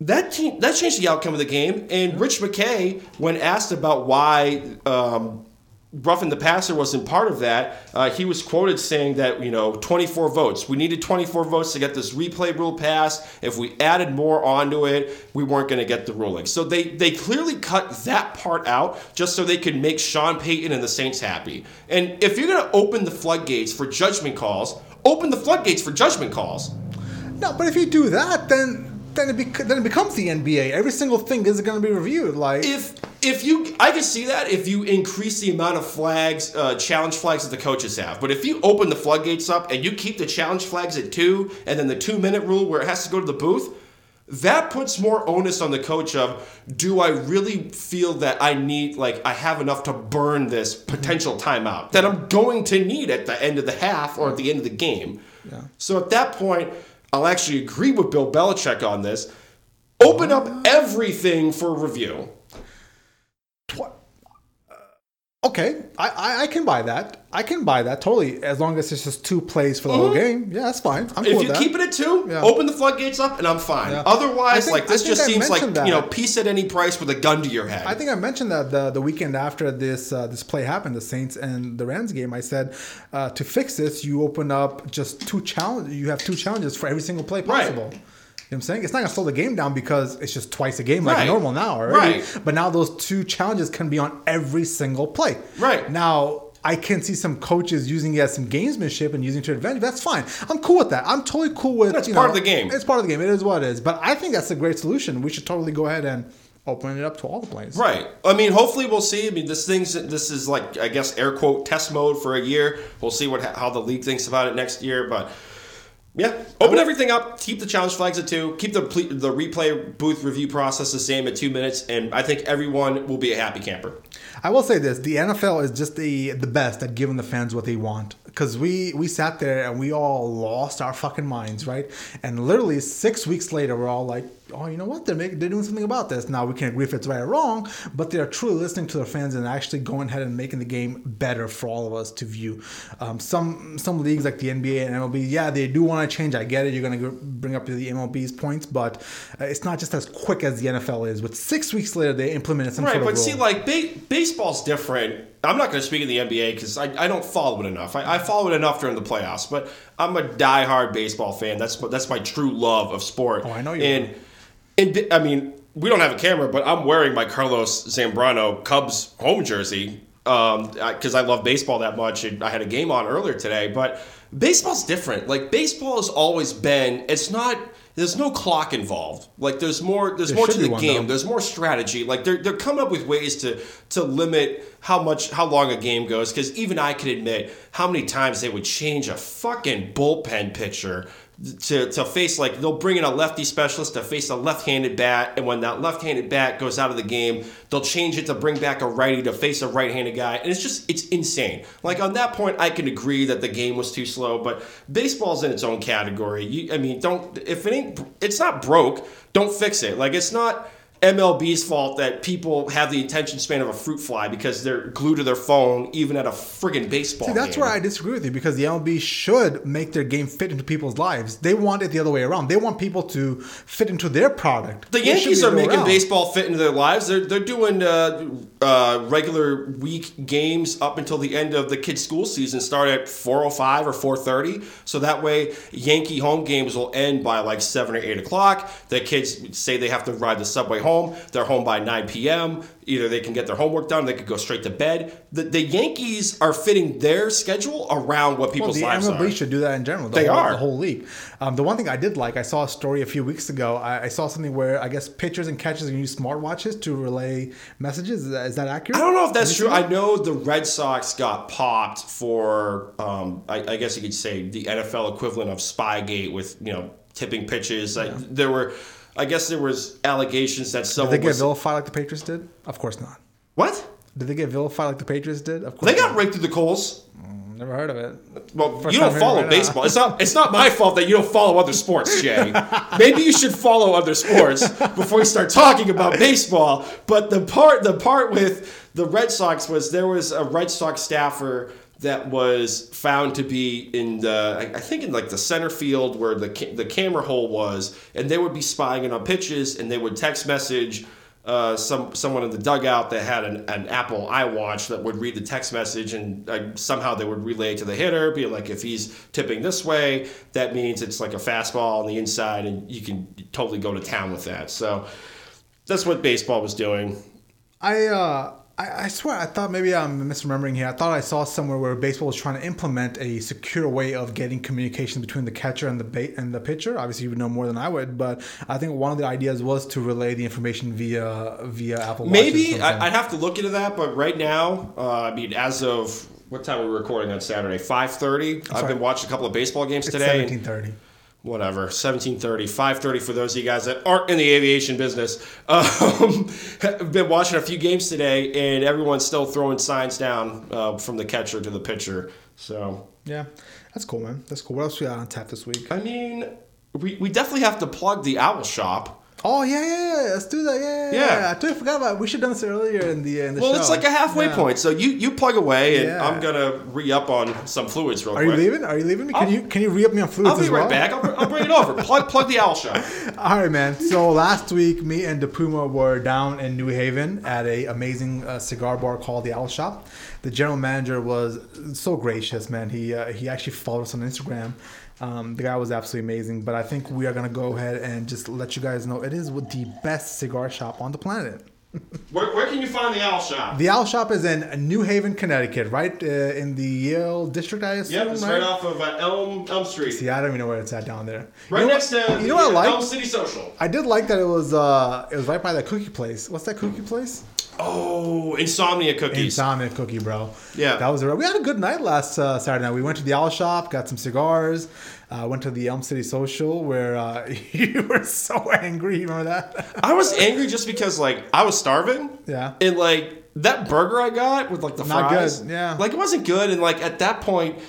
that team, that changed the outcome of the game. And Rich McKay, when asked about why um, roughing the passer wasn't part of that, uh, he was quoted saying that you know 24 votes. We needed 24 votes to get this replay rule passed. If we added more onto it, we weren't going to get the ruling. So they they clearly cut that part out just so they could make Sean Payton and the Saints happy. And if you're going to open the floodgates for judgment calls, open the floodgates for judgment calls. No, but if you do that, then then it, bec- then it becomes the NBA. Every single thing is going to be reviewed. Like if if you I can see that if you increase the amount of flags, uh, challenge flags that the coaches have. But if you open the floodgates up and you keep the challenge flags at two, and then the two minute rule where it has to go to the booth, that puts more onus on the coach of do I really feel that I need like I have enough to burn this potential timeout that I'm going to need at the end of the half or at the end of the game. Yeah. So at that point, I'll actually agree with Bill Belichick on this. Open up everything for review. Okay, I, I, I can buy that. I can buy that totally, as long as it's just two plays for the whole game. Yeah, that's fine. I'm cool If with you that. keep it at two, Yeah. open the floodgates up, and I'm fine. Yeah. Otherwise, think- like this just I seems like mentioned you know peace at any price with a gun to your head. I think I mentioned that the, the weekend after this uh, this play happened, the Saints and the Rams game. I said uh, to fix this, you open up just two challenge. You have two challenges for every single play Right. You know what I'm saying? It's not gonna slow the game down because it's just twice a game like Right. normal now already. Right. But now those two challenges can be on every single play. Right. Now I can see some coaches using it as some gamesmanship and using it to advantage. That's fine. I'm cool with that. I'm totally cool with. That's you part know, of the game. It's part of the game. It is what it is. But I think that's a great solution. We should totally go ahead and open it up to all the plays. Right. I mean, hopefully we'll see. I mean, this thing's this is like I guess air quote test mode for a year. We'll see what how the league thinks about it next year, but. Yeah, open everything up. Keep the challenge flags at two. Keep the ple- the replay booth review process the same at two minutes, and I think everyone will be a happy camper. I will say this: the NFL is just the the best at giving the fans what they want. Because we we sat there and we all lost our fucking minds, right? And literally six weeks later, we're all like, "Oh, you know what? They're making, they're doing something about this." Now we can agree if it's right or wrong, but they are truly listening to their fans and actually going ahead and making the game better for all of us to view. Um, some some leagues like the NBA and MLB, yeah, they do want to change. I get it. You're going to bring up the MLB's points, but uh, it's not just as quick as the NFL is. With six weeks later, they implemented some Right, sort of but see, like ba- baseball's different. I'm not going to speak in the NBA because I, I don't follow it enough. I, I follow it enough during the playoffs, but I'm a diehard baseball fan. That's that's my true love of sport. Oh, I know you And, and I mean, we don't have a camera, but I'm wearing my Carlos Zambrano Cubs home jersey um, because I love baseball that much. And I had a game on earlier today, but baseball's different. Like baseball has always been. It's not. There's no clock involved. Like there's more. There's There more to the one, game. though. There's more strategy. Like they're they're coming up with ways to to limit how much how long a game goes. Because even I can admit how many times they would change a fucking bullpen pitcher to to face like they'll bring in a lefty specialist to face a left-handed bat, and when that left-handed bat goes out of the game, they'll change it to bring back a righty to face a right-handed guy, and it's just it's insane. Like on that point, I can agree that the game was too slow, but baseball's in its own category. You, I mean, don't if it ain't it's not broke, don't fix it. Like it's not. MLB's fault that people have the attention span of a fruit fly because they're glued to their phone even at a friggin' baseball See, that's game. where I disagree with you because the MLB should make their game fit into people's lives. They want it the other way around. They want people to fit into their product. The Yankees are the other way making around. baseball fit into their lives. They're they're doing uh, uh, regular week games up until the end of the kids' school season. Start at four o five or four thirty, so that way Yankee home games will end by like seven or eight o'clock. The kids say they have to ride the subway home. They're home by nine p.m. Either they can get their homework done, they could go straight to bed. The, the Yankees are fitting their schedule around what people's Well, the lives MLB are. should do that in general. The They whole, are. the whole league. Um, the one thing I did like, I saw a story a few weeks ago. I, I saw something where I guess pitchers and catchers can use smartwatches to relay messages. Is that, is that accurate? I don't know if that's true. I know the Red Sox got popped for, um, I, I guess you could say, the NFL equivalent of Spygate with you know tipping pitches. I, there were, I guess there was allegations that Did someone they get was vilified like the Patriots did? Of course not. what Did they get vilified like the Patriots did? Of course. they got not. raked through the coals. Mm, never heard of it. Well, First you don't follow right now. baseball. It's not. It's not my fault that you don't follow other sports, Jay. Maybe you should follow other sports before you start talking about baseball. But the part, the part with the Red Sox was there was a Red Sox staffer that was found to be in the, I think in like the center field where the ca- the camera hole was, and they would be spying in on pitches, and they would text message uh, some someone in the dugout that had an, an Apple iWatch that would read the text message and uh, somehow they would relay to the hitter, being like, if he's tipping this way, that means it's like a fastball on the inside, and you can totally go to town with that. So that's what baseball was doing. I uh I, I swear I thought maybe I'm misremembering here. I thought I saw somewhere where baseball was trying to implement a secure way of getting communication between the catcher and the bait and the pitcher. Obviously, you would know more than I would, but I think one of the ideas was to relay the information via via Apple. Maybe. I, I'd have to look into that, but right now, uh, I mean, as of what time are we recording on Saturday? Five thirty. I've been watching a couple of baseball games it's today. seventeen thirty. Whatever 1730 530 for those of you guys that aren't in the aviation business um, been watching a few games today and everyone's still throwing signs down uh, from the catcher to the pitcher so Yeah, that's cool, man. That's cool. What else we got on tap this week? i mean we, we definitely have to plug the owl shop Oh yeah, yeah, yeah. Let's do that. Yeah, yeah. Yeah. I totally forgot about. It. We should have done this earlier in the in the Well, show. it's like a halfway Yeah. point. So you you plug away, and Yeah. I'm gonna re up on some fluids real quick. Are you leaving? Are you leaving me? Can I'll- you can you re up me on fluids I'll be right well? back. I'll, I'll bring it over. Plug plug the owl shop. All right, man. So last week, me and DePuma were down in New Haven at a amazing uh, cigar bar called the Owl Shop. The general manager was so gracious, man. He uh, he actually followed us on Instagram. Um, the guy was absolutely amazing. But I think we are gonna go ahead and just let you guys know it is with the best cigar shop on the planet. Where, where can you find the owl shop? The Owl Shop is in New Haven, Connecticut, right uh, in the Yale district, I assume. Yep, it's right off of uh, Elm Elm Street. See, I don't even know where it's at down there. Right You know next what- to you know what I like? Elm City Social. I did like that it was uh it was right by that cookie place. What's that cookie place? Oh, insomnia cookies. Insomnia cookie, bro. Yeah. that was a, we had a good night last uh, Saturday night. We went to the Owl Shop, got some cigars. Uh, went to the Elm City Social where uh, you were so angry. You remember that? I was angry just because like I was starving. Yeah. And like that burger I got with like the Not fries. good, yeah. Like it wasn't good. And like at that point,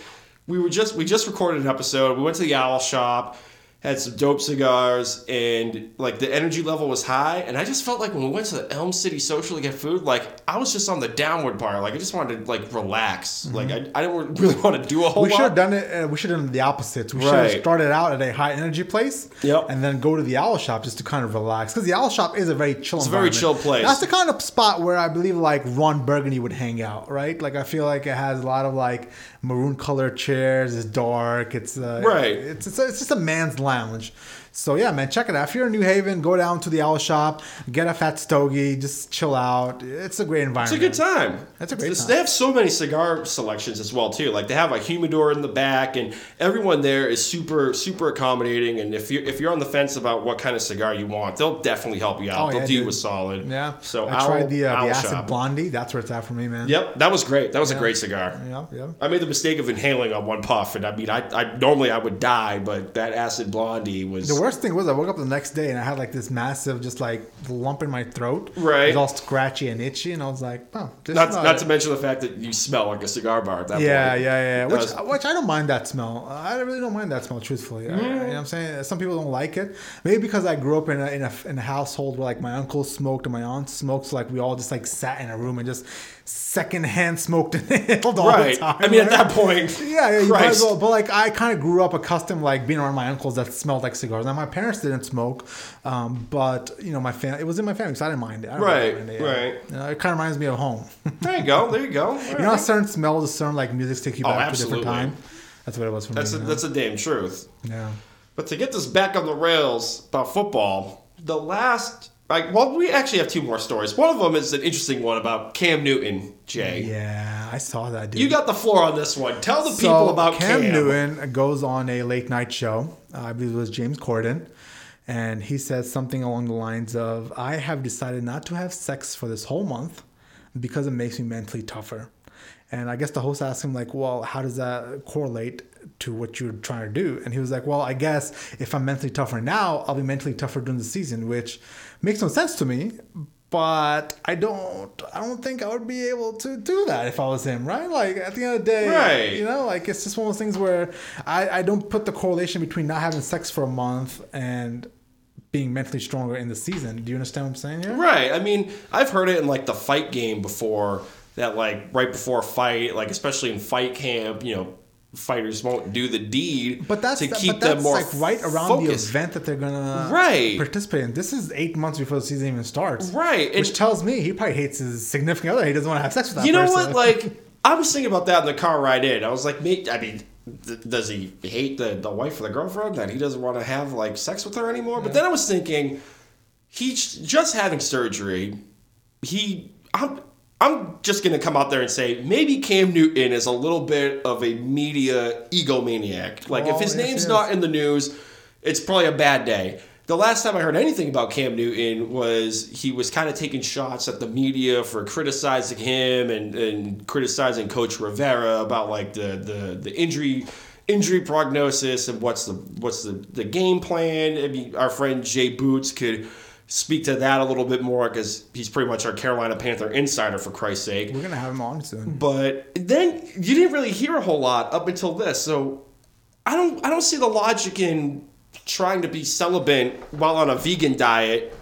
we were just we just recorded an episode. We went to the owl shop, had some dope cigars, and like the energy level was high. And I just felt like when we went to the Elm City Social to get food, like I was just on the downward part. Like I just wanted to like relax. Like I, I didn't really want to do a whole Mm-hmm. we should have done it. Uh, we should have done the opposites. We should have started out at a high energy place, Yep. and then go to the Owl Shop just to kind of relax. Because the Owl Shop is a very chill. It's a very chill place. That's the kind of spot where I believe like Ron Burgundy would hang out, right? Like I feel like it has a lot of like maroon colored chairs. It's dark. It's uh, Right. It's it's, it's just a man's lounge. So yeah, man, check it out. If you're in New Haven, go down to the Owl Shop, get a fat stogie, just chill out. It's a great environment. It's a good time. That's a great This- time. They have so many cigar selections as well too. Like they have a humidor in the back, and everyone there is super super accommodating. And if you if you're on the fence about what kind of cigar you want, they'll definitely help you out. Oh, they'll yeah, do dude. a solid. Yeah. So I Owl- tried the uh, the acid Shop. blondie. That's where it's at for me, man. Yep, that was great. That was a great cigar. Yeah, yeah. I made the mistake of inhaling on one puff, and I mean, I, I normally I would die, but that acid blondie was worst thing was I woke up the next day and I had like this massive, just like lump in my throat. Right. It was all scratchy and itchy, and I was like, oh, this not is not it. to mention the fact that you smell like a cigar bar at that Yeah, point. yeah, yeah. That Which, was- which I don't mind that smell. I really don't mind that smell, truthfully. I- you know mm. what I'm saying? Some people don't like it. Maybe because I grew up in a, in a, in a household where like my uncle smoked and my aunt smoked, so like we all just like sat in a room and just secondhand smoked inhaled all Right. the time. I mean, at that point, Yeah, yeah, you might as well. But like, I kind of grew up accustomed like being around my uncles that smelled like cigars. Now my parents didn't smoke, um, but you know my family. It was in my family, so I didn't mind it. I don't Right, mind it, right. You know, it kind of reminds me of home. There you go. There you go. All you know, right. how certain smells, certain like music take you Oh, back to a different time. That's what it was for That's a, me. you know? that's a damn truth. yeah. But to get this back on the rails about football, the last like well, we actually have two more stories. One of them is an interesting one about Cam Newton. Jay, Yeah, I saw that. Dude. you got the floor on this one. Tell the people about Cam, Cam. Newton goes on a late night show. Uh, I believe it was James Corden. And he says something along the lines of, I have decided not to have sex for this whole month because it makes me mentally tougher. And I guess the host asked him, like, well, how does that correlate to what you're trying to do? And he was like, well, I guess if I'm mentally tougher now, I'll be mentally tougher during the season, which makes no sense to me. But I don't, I don't think I would be able to do that if I was him, right? Like at the end of the day, Right. you know, like it's just one of those things where I, I don't put the correlation between not having sex for a month and being mentally stronger in the season. Do you understand what I'm saying here? Right. I mean, I've heard it in like the fight game before. That like right before a fight, like especially in fight camp, you know, fighters won't do the deed But that's to keep but that's them more like right around focused. the event that they're gonna Right. participate in. This is eight months before the season even starts. Right, Which and- tells me he probably hates his significant other. He doesn't want to have sex with that You know person. what? Like, I was thinking about that in the car ride in. I was like, mate, I mean, th- does he hate the, the wife or the girlfriend that he doesn't want to have like sex with her anymore? But then I was thinking, he's just having surgery. He, I'm, I'm just gonna come out there and say maybe Cam Newton is a little bit of a media egomaniac. Like, Oh, if his yes, name's yes. not in the news, it's probably a bad day. The last time I heard anything about Cam Newton was he was kind of taking shots at the media for criticizing him and, and criticizing Coach Rivera about like the, the, the injury injury prognosis and what's the what's the, the game plan. I mean, our friend Jay Boots could speak to that a little bit more because he's pretty much our Carolina Panther insider for Christ's sake. we're gonna have him on soon. But then you didn't really hear a whole lot up until this. So I don't I don't see the logic in trying to be celibate while on a vegan diet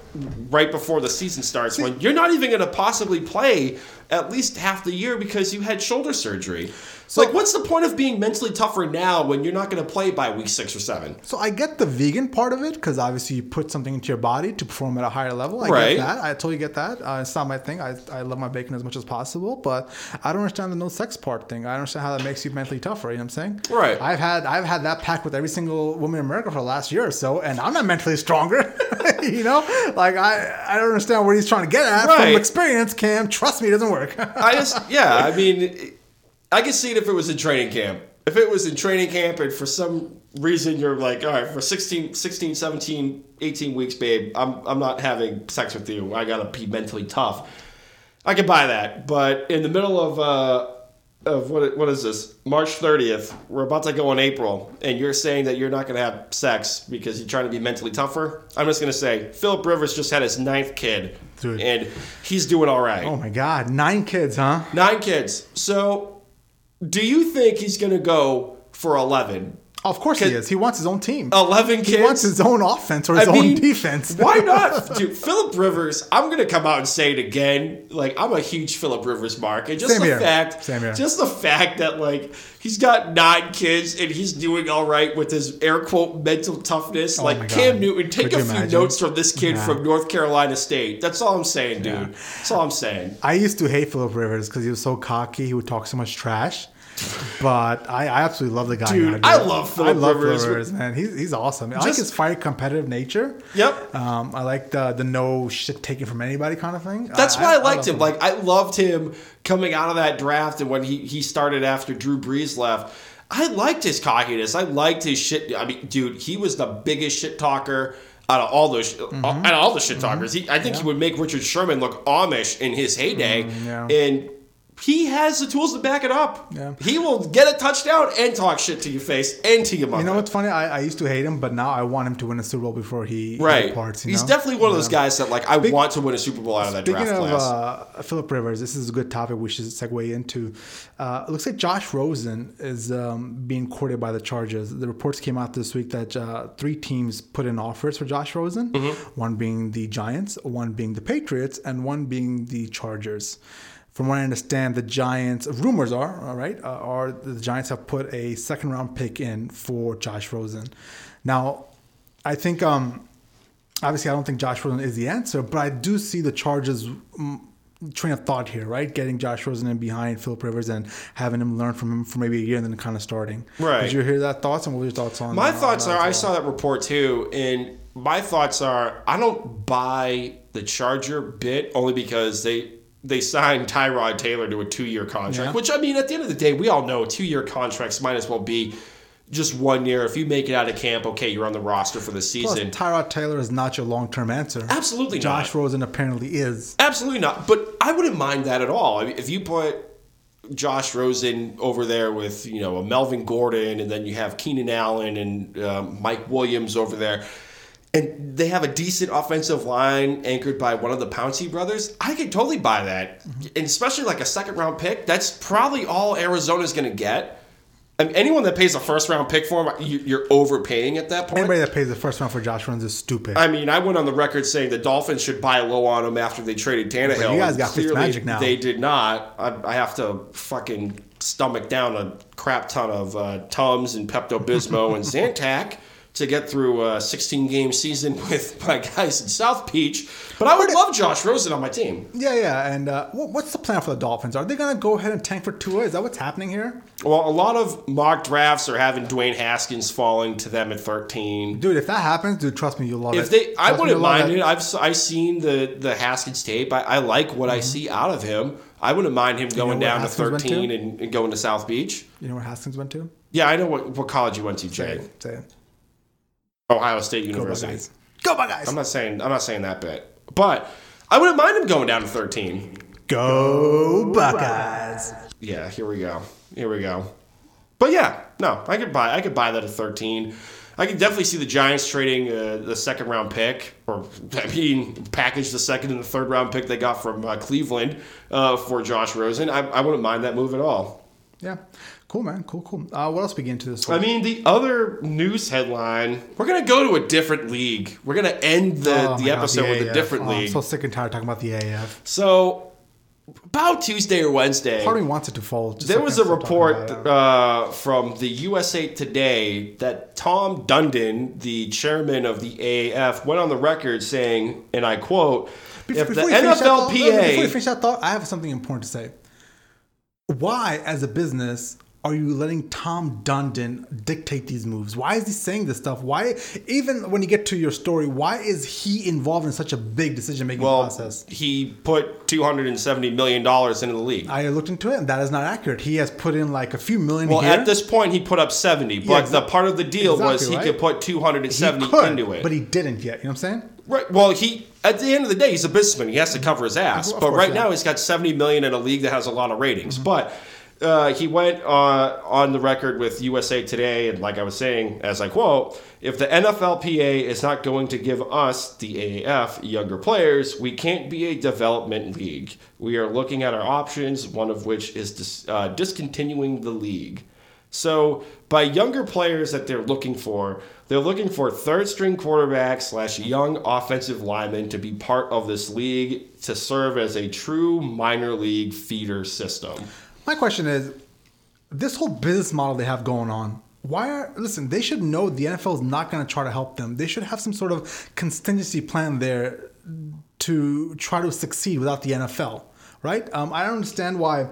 right before the season starts when you're not even going to possibly play at least half the year because you had shoulder surgery. So, like, what's the point of being mentally tougher now when you're not going to play by week six or seven? So I get the vegan part of it because obviously you put something into your body to perform at a higher level. I Right. get that. I totally get that. Uh, it's not my thing. I, I love my bacon as much as possible, but I don't understand the no sex part thing. I don't understand how that makes you mentally tougher. You know what I'm saying? Right. I've had I've had that pack with every single woman in America for the last year or so, and I'm not mentally stronger. you know, like I I don't understand what he's trying to get at Right. from experience. Cam, trust me, it doesn't work. I just, yeah, I mean, I could see it if it was in training camp. If it was in training camp and for some reason you're like, all right, for 16, 16 17, 18 weeks, babe, I'm, I'm not having sex with you. I got to be mentally tough. I could buy that. But in the middle of, uh, of what, what is this? March 30th, we're about to go in April, and you're saying that you're not going to have sex because you're trying to be mentally tougher. I'm just going to say, Philip Rivers just had his ninth kid, Dude. and he's doing all right. oh my God, nine kids, huh? Nine kids. So, do you think he's going to go for 11? Of course he is. He wants his own team. 11 kids. He wants his own offense or his I own mean, defense. why not? Dude, Philip Rivers, I'm going to come out and say it again. Like, I'm a huge Philip Rivers mark. And just Same the here. fact, Same here. just the fact that, like, he's got nine kids and he's doing all right with his air quote mental toughness. Oh like, Cam Newton, take Could a few imagine? notes from this kid Yeah. from North Carolina State. That's all I'm saying, dude. That's all I'm saying. I used to hate Philip Rivers because he was so cocky. He would talk so much trash. But I, I absolutely love the guy. Dude, I love Philip I love Rivers. Rivers, man. He's, he's awesome. I like Just- his fiery competitive nature. Yep. Um, I like the the no shit taken from anybody kind of thing. That's why I, liked love him. Like I loved him coming out of that draft and when he, he started after Drew Brees left. I liked his cockiness. I liked his shit. I mean, dude, he was the biggest shit talker out of all those Mm-hmm. out of all the shit talkers. He, I think he would make Richard Sherman look Amish in his heyday, Mm, yeah. and he has the tools to back it up. Yeah. He will get a touchdown and talk shit to your face and to your mother. You know what's funny? I, I used to hate him, but now I want him to win a Super Bowl before he, right? departs. He's know? definitely one of those guys that like I want to win a Super Bowl out of that Speaking draft of class. uh, Philip Rivers, this is a good topic we should segue into. Uh, it looks like Josh Rosen is um, being courted by the Chargers. The reports came out this week that uh, three teams put in offers for Josh Rosen, Mm-hmm. one being the Giants, one being the Patriots, and one being the Chargers. From what I understand, the Giants, rumors are, all right, uh, are the Giants have put a second round pick in for Josh Rosen. Now, I think um, obviously, I don't think Josh Rosen is the answer, but I do see the Chargers mm, train of thought here, right? Getting Josh Rosen in behind Philip Rivers and having him learn from him for maybe a year and then kind of starting. Right. Did you hear that thoughts? And what were your thoughts on My on thoughts are I saw that report too, and my thoughts are I don't buy the Charger bit only because they they signed Tyrod Taylor to a two year contract. Yeah. Which I mean, at the end of the day, we all know two year contracts might as well be just one year. If you make it out of camp, okay, you're on the roster for the Plus, season. Tyrod Taylor is not your long term answer. Absolutely not. Josh not. Rosen apparently is. Absolutely not. But I wouldn't mind that at all. I mean, if you put Josh Rosen over there with you know a Melvin Gordon, and then you have Keenan Allen and um, Mike Williams over there, and they have a decent offensive line anchored by one of the Pouncey brothers, I could totally buy that. And especially like a second round pick, that's probably all Arizona's going to get. I mean, anyone that pays a first round pick for him, you- you're overpaying at that point. Anybody that pays the first round for Josh Rosen is stupid. I mean, I went on the record saying the Dolphins should buy low on him after they traded Tannehill. But you guys got clearly Fitzmagic now. They did not. I, I have to fucking stomach down a crap ton of uh, Tums and Pepto Bismol and Zantac to get through a 16 game season with my guys in South Beach. But I would love Josh Rosen on my team. yeah, yeah. And uh, what's the plan for the Dolphins? Are they going to go ahead and tank for Tua? Is that what's happening here? Well, a lot of mock drafts are having Dwayne Haskins falling to them at 13. Dude, if that happens, dude, trust me, you'll love If it. they, I Trust wouldn't mind it. I've I seen the the Haskins tape. I, I like what Mm-hmm. I see out of him. I wouldn't mind him going where down to Haskins went to? thirteen and, and going to South Beach. You know where Haskins went to? Yeah, I know what, what college you went to, Say Jay. it. Say it. Ohio State Go University. Buckeyes. Go Buckeyes. I'm not saying I'm not saying that bit, but I wouldn't mind him going down to thirteen. Go Buckeyes. Yeah, here we go. Here we go. But yeah, no, I could buy I could buy that at 13. I could definitely see the Giants trading uh, the second round pick, or I mean, package the second and the third round pick they got from uh, Cleveland uh, for Josh Rosen. I, I wouldn't mind that move at all. Yeah. Cool, man. Cool, cool. Uh, what else we get into this? I mean, the other news headline. We're gonna go to a different league. We're gonna end the, Oh the my God, episode with a different Oh, league. I'm so sick and tired talking about the AAF. So, about Tuesday or Wednesday, me wants it to fall. there was a report uh, from the USA Today that Tom Dundon, the chairman of the AAF, went on the record saying, and I quote, if the before you finish that thought- before you finish that thought, I have something important to say. Why, as a business, are you letting Tom Dundon dictate these moves? Why is he saying this stuff? Why, even when you get to your story, why is he involved in such a big decision making Well, process? he put $270 million into the league. I looked into it, and that is not accurate. He has put in like a few million Well, here. at this point, he put up 70, but exa- the part of the deal was he right? could put he 270 could, into it. but he didn't yet. You know what I'm saying? Right. Well, he at the end of the day, he's a businessman. He has to cover his ass. But right yeah. Mm-hmm. now, he's got seventy million in a league that has a lot of ratings. But uh, he went uh, on the record with USA Today, and like I was saying, as I quote, "If the NFLPA is not going to give us the AAF younger players, we can't be a development league. We are looking at our options, one of which is dis- uh, discontinuing the league." So, by younger players that they're looking for, they're looking for third string quarterbacks slash young offensive linemen to be part of this league to serve as a true minor league feeder system. My question is, this whole business model they have going on. Why are listen? They should know the NFL is not going to try to help them. They should have some sort of contingency plan there to try to succeed without the NFL, right? Um, I don't understand why.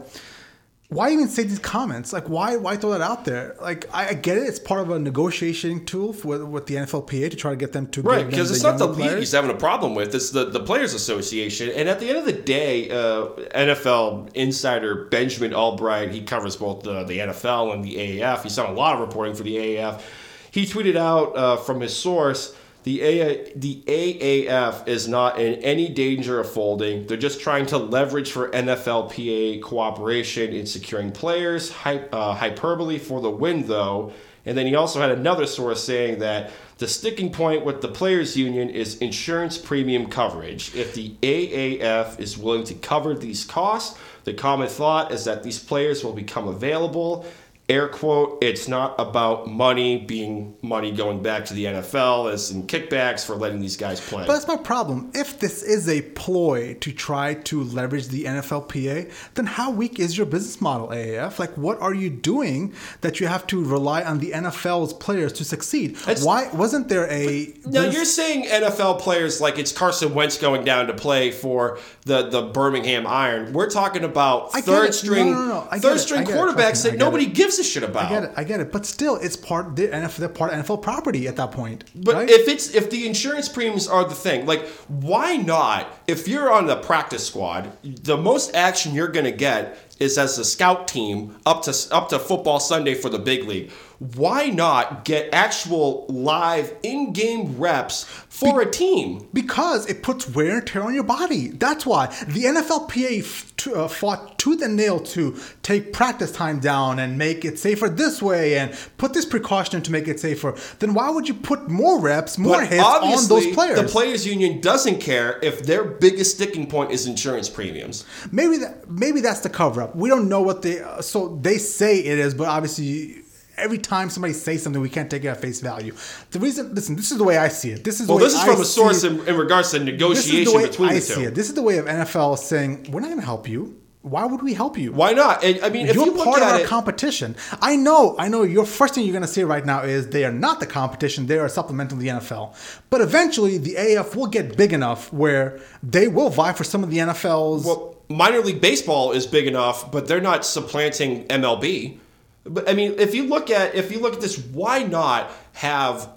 Why even say these comments? Like, why why throw that out there? Like, I, I get it; it's part of a negotiating tool for, with, the NFLPA to try to get them to Right, because it's not the league he's having a problem with; it's the, the Players Association. And at the end of the day, uh, NFL insider Benjamin Albright, he covers both the, the NFL and the AAF. He's done a lot of reporting for the AAF. He tweeted out uh, from his source. The, the AAF is not in any danger of folding. They're just trying to leverage for NFLPA cooperation in securing players. Hy- uh, hyperbole for the win, though. And then he also had another source saying that the sticking point with the players' union is insurance premium coverage. If the AAF is willing to cover these costs, the common thought is that these players will become available. Air quote, it's not about money being money going back to the NFL as in kickbacks for letting these guys play. But that's my problem. If this is a ploy to try to leverage the NFLPA, then how weak is your business model, AAF? Like, what are you doing that you have to rely on the NFL's players to succeed? Why wasn't there a? Now you're saying NFL players like it's Carson Wentz going down to play for the, the Birmingham Iron. We're talking about I third string No, no, no, third string quarterbacks Trust me, I that nobody it. gives a shit about. I get it. I get it. But still, it's part the NFL. Part NFL property at that point. But right? if it's if the insurance premiums are the thing, like why not? If you're on the practice squad, the most action you're gonna get is as a scout team up to up to football Sunday for the big league. Why not get actual live in-game reps for a team? Because it puts wear and tear on your body. That's why the NFLPA f- t- uh, fought tooth and nail to take practice time down and make it safer this way and put this precaution to make it safer. Then why would you put more reps, more But hits on those players? the players union doesn't care if their biggest sticking point is insurance premiums. maybe that maybe that's the cover up. We don't know what they uh, so they say it is, but obviously. Every time somebody says something, we can't take it at face value. The reason, listen, this is the way I see it. This is Well, the way this is from a source in, in regards to this is negotiation the way between I the see two. it. This is the way of NFL saying we're not going to help you. Why would we help you? Why not? And, I mean, you're you look part of our it, competition. I know, I know. Your first thing you're going to say right now is they are not the competition; they are supplementing the NFL. But eventually, the AF will get big enough where they will vie for some of the NFL's. well, minor league baseball is big enough, but they're not supplanting MLB. But I mean, if you look at if you look at this, why not have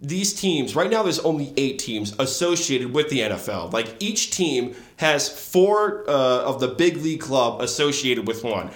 these teams? Right now, there's only eight teams associated with the NFL. Like each team has four uh, of the big league club associated with one.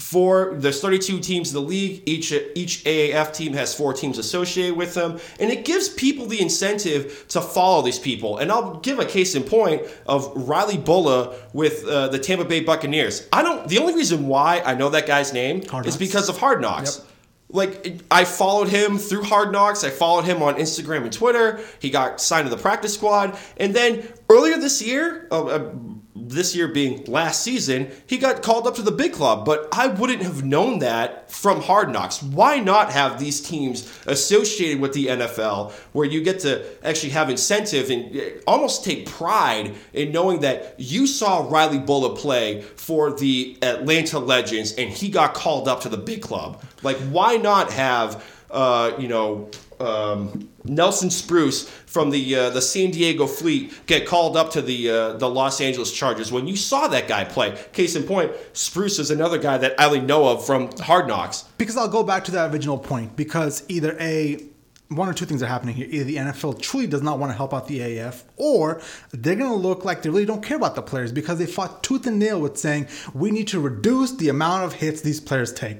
Four, there's 32 teams in the league. Each each AAF team has four teams associated with them, and it gives people the incentive to follow these people. And I'll give a case in point of Riley Bullough with uh, the Tampa Bay Buccaneers. I don't. The only reason why I know that guy's name is because of Hard Knocks. Yep. Like I followed him through Hard Knocks. I followed him on Instagram and Twitter. He got signed to the practice squad, and then earlier this year, uh, uh, this year being last season, he got called up to the big club. But I wouldn't have known that from Hard Knocks. Why not have these teams associated with the NFL where you get to actually have incentive and eh, almost take pride in knowing that you saw Riley Bullough play for the Atlanta Legends and he got called up to the big club? Like, why not have, uh, you know, um, Nelson Spruce from the uh, the San Diego Fleet get called up to the uh, the Los Angeles Chargers when you saw that guy play. Case in point, Spruce is another guy that I only know of from Hard Knocks. Because I'll go back to that original point because either a one or two things are happening here. Either the NFL truly does not want to help out the AAF, or they're going to look like they really don't care about the players because they fought tooth and nail with saying we need to reduce the amount of hits these players take.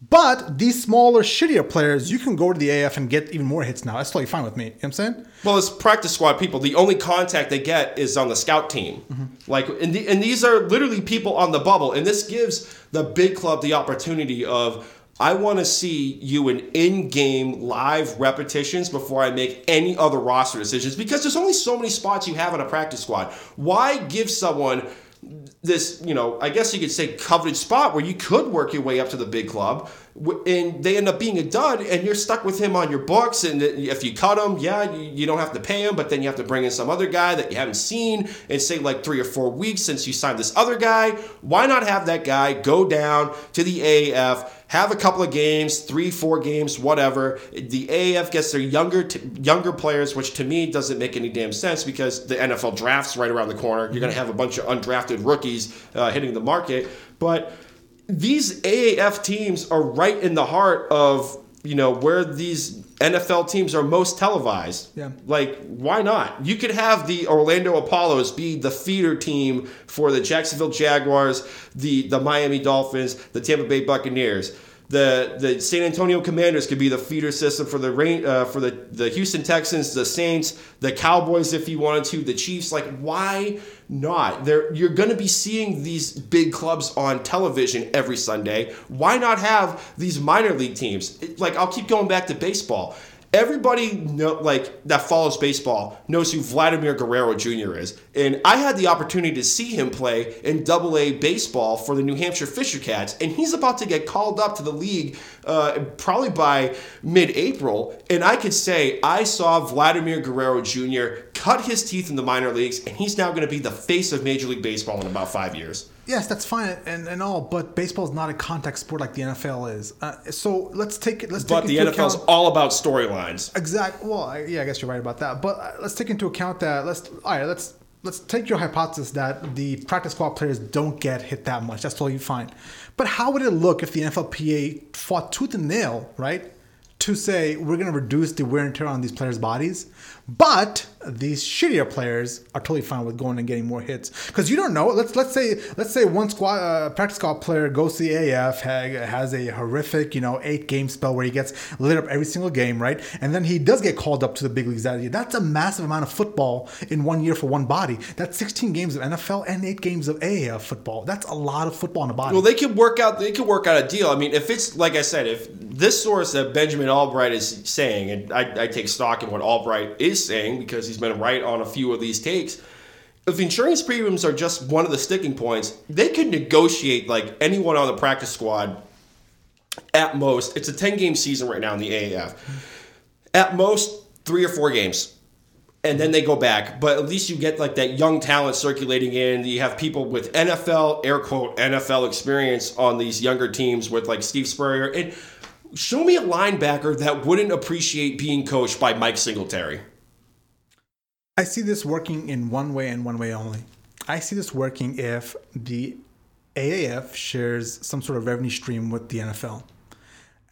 But these smaller, shittier players, you can go to the AF and get even more hits now. That's totally fine with me. You know what I'm saying? Well, as practice squad people, the only contact they get is on the scout team. Mm-hmm. Like, and, the, and these are literally people on the bubble. And this gives the big club the opportunity of, I want to see you in in-game live repetitions before I make any other roster decisions because there's only so many spots you have on a practice squad. Why give someone this, you know, I guess you could say coveted spot where you could work your way up to the big club, and they end up being a dud, and you're stuck with him on your books. And if you cut him, yeah, you don't have to pay him, but then you have to bring in some other guy that you haven't seen and say like three or four weeks since you signed this other guy. Why not have that guy go down to the AAF? Have a couple of games, three, four games, whatever. The AAF gets their younger t- younger players, which to me doesn't make any damn sense because the NFL draft's right around the corner. You're going to have a bunch of undrafted rookies uh, hitting the market, but these AAF teams are right in the heart of you know where these NFL teams are most televised. Yeah. Like, why not? You could have the Orlando Apollos be the feeder team for the Jacksonville Jaguars, the the Miami Dolphins, the Tampa Bay Buccaneers. The the San Antonio Commanders could be the feeder system for the rain uh, for the the Houston Texans, the Saints, the Cowboys if you wanted to, the Chiefs. Like, why not? There, you're going to be seeing these big clubs on television every Sunday. Why not have these minor league teams? Like, I'll keep going back to baseball. Everybody know, like that follows baseball knows who Vladimir Guerrero Jr. is, and I had the opportunity to see him play in Double A baseball for the New Hampshire Fisher Cats, and he's about to get called up to the league uh, probably by mid-April. And I could say I saw Vladimir Guerrero Jr. cut his teeth in the minor leagues, and he's now going to be the face of Major League Baseball in about five years. Yes, that's fine and, and all, but baseball is not a contact sport like the NFL is. Uh, so let's take it. Let's but take the into NFL is account, all about storylines. exact. Well, I, yeah, I guess you're right about that. But uh, let's take into account that let's all right. Let's let's take your hypothesis that the practice squad players don't get hit that much. That's totally fine. But how would it look if the NFLPA fought tooth and nail, right? To say we're going to reduce the wear and tear on these players' bodies, but these shittier players are totally fine with going and getting more hits because you don't know. Let's let's say let's say one squad uh, practice squad player goes to the AF ha- has a horrific you know eight game spell where he gets lit up every single game, right? And then he does get called up to the big leagues that year. That's a massive amount of football in one year for one body. That's 16 games of NFL and eight games of AAF football. That's a lot of football in a body. Well, they could work out. They could work out a deal. I mean, if it's like I said, if this source that Benjamin Albright is saying, and I, I take stock in what Albright is saying because he's been right on a few of these takes. If insurance premiums are just one of the sticking points, they could negotiate like anyone on the practice squad. At most, it's a ten game season right now in the AAF. At most, three or four games and then they go back. But at least you get like that young talent circulating in. You have people with NFL, air quote, NFL experience on these younger teams with like Steve Spurrier. And show me a linebacker that wouldn't appreciate being coached by Mike Singletary. I see this working in one way and one way only. I see this working if the AAF shares some sort of revenue stream with the NFL.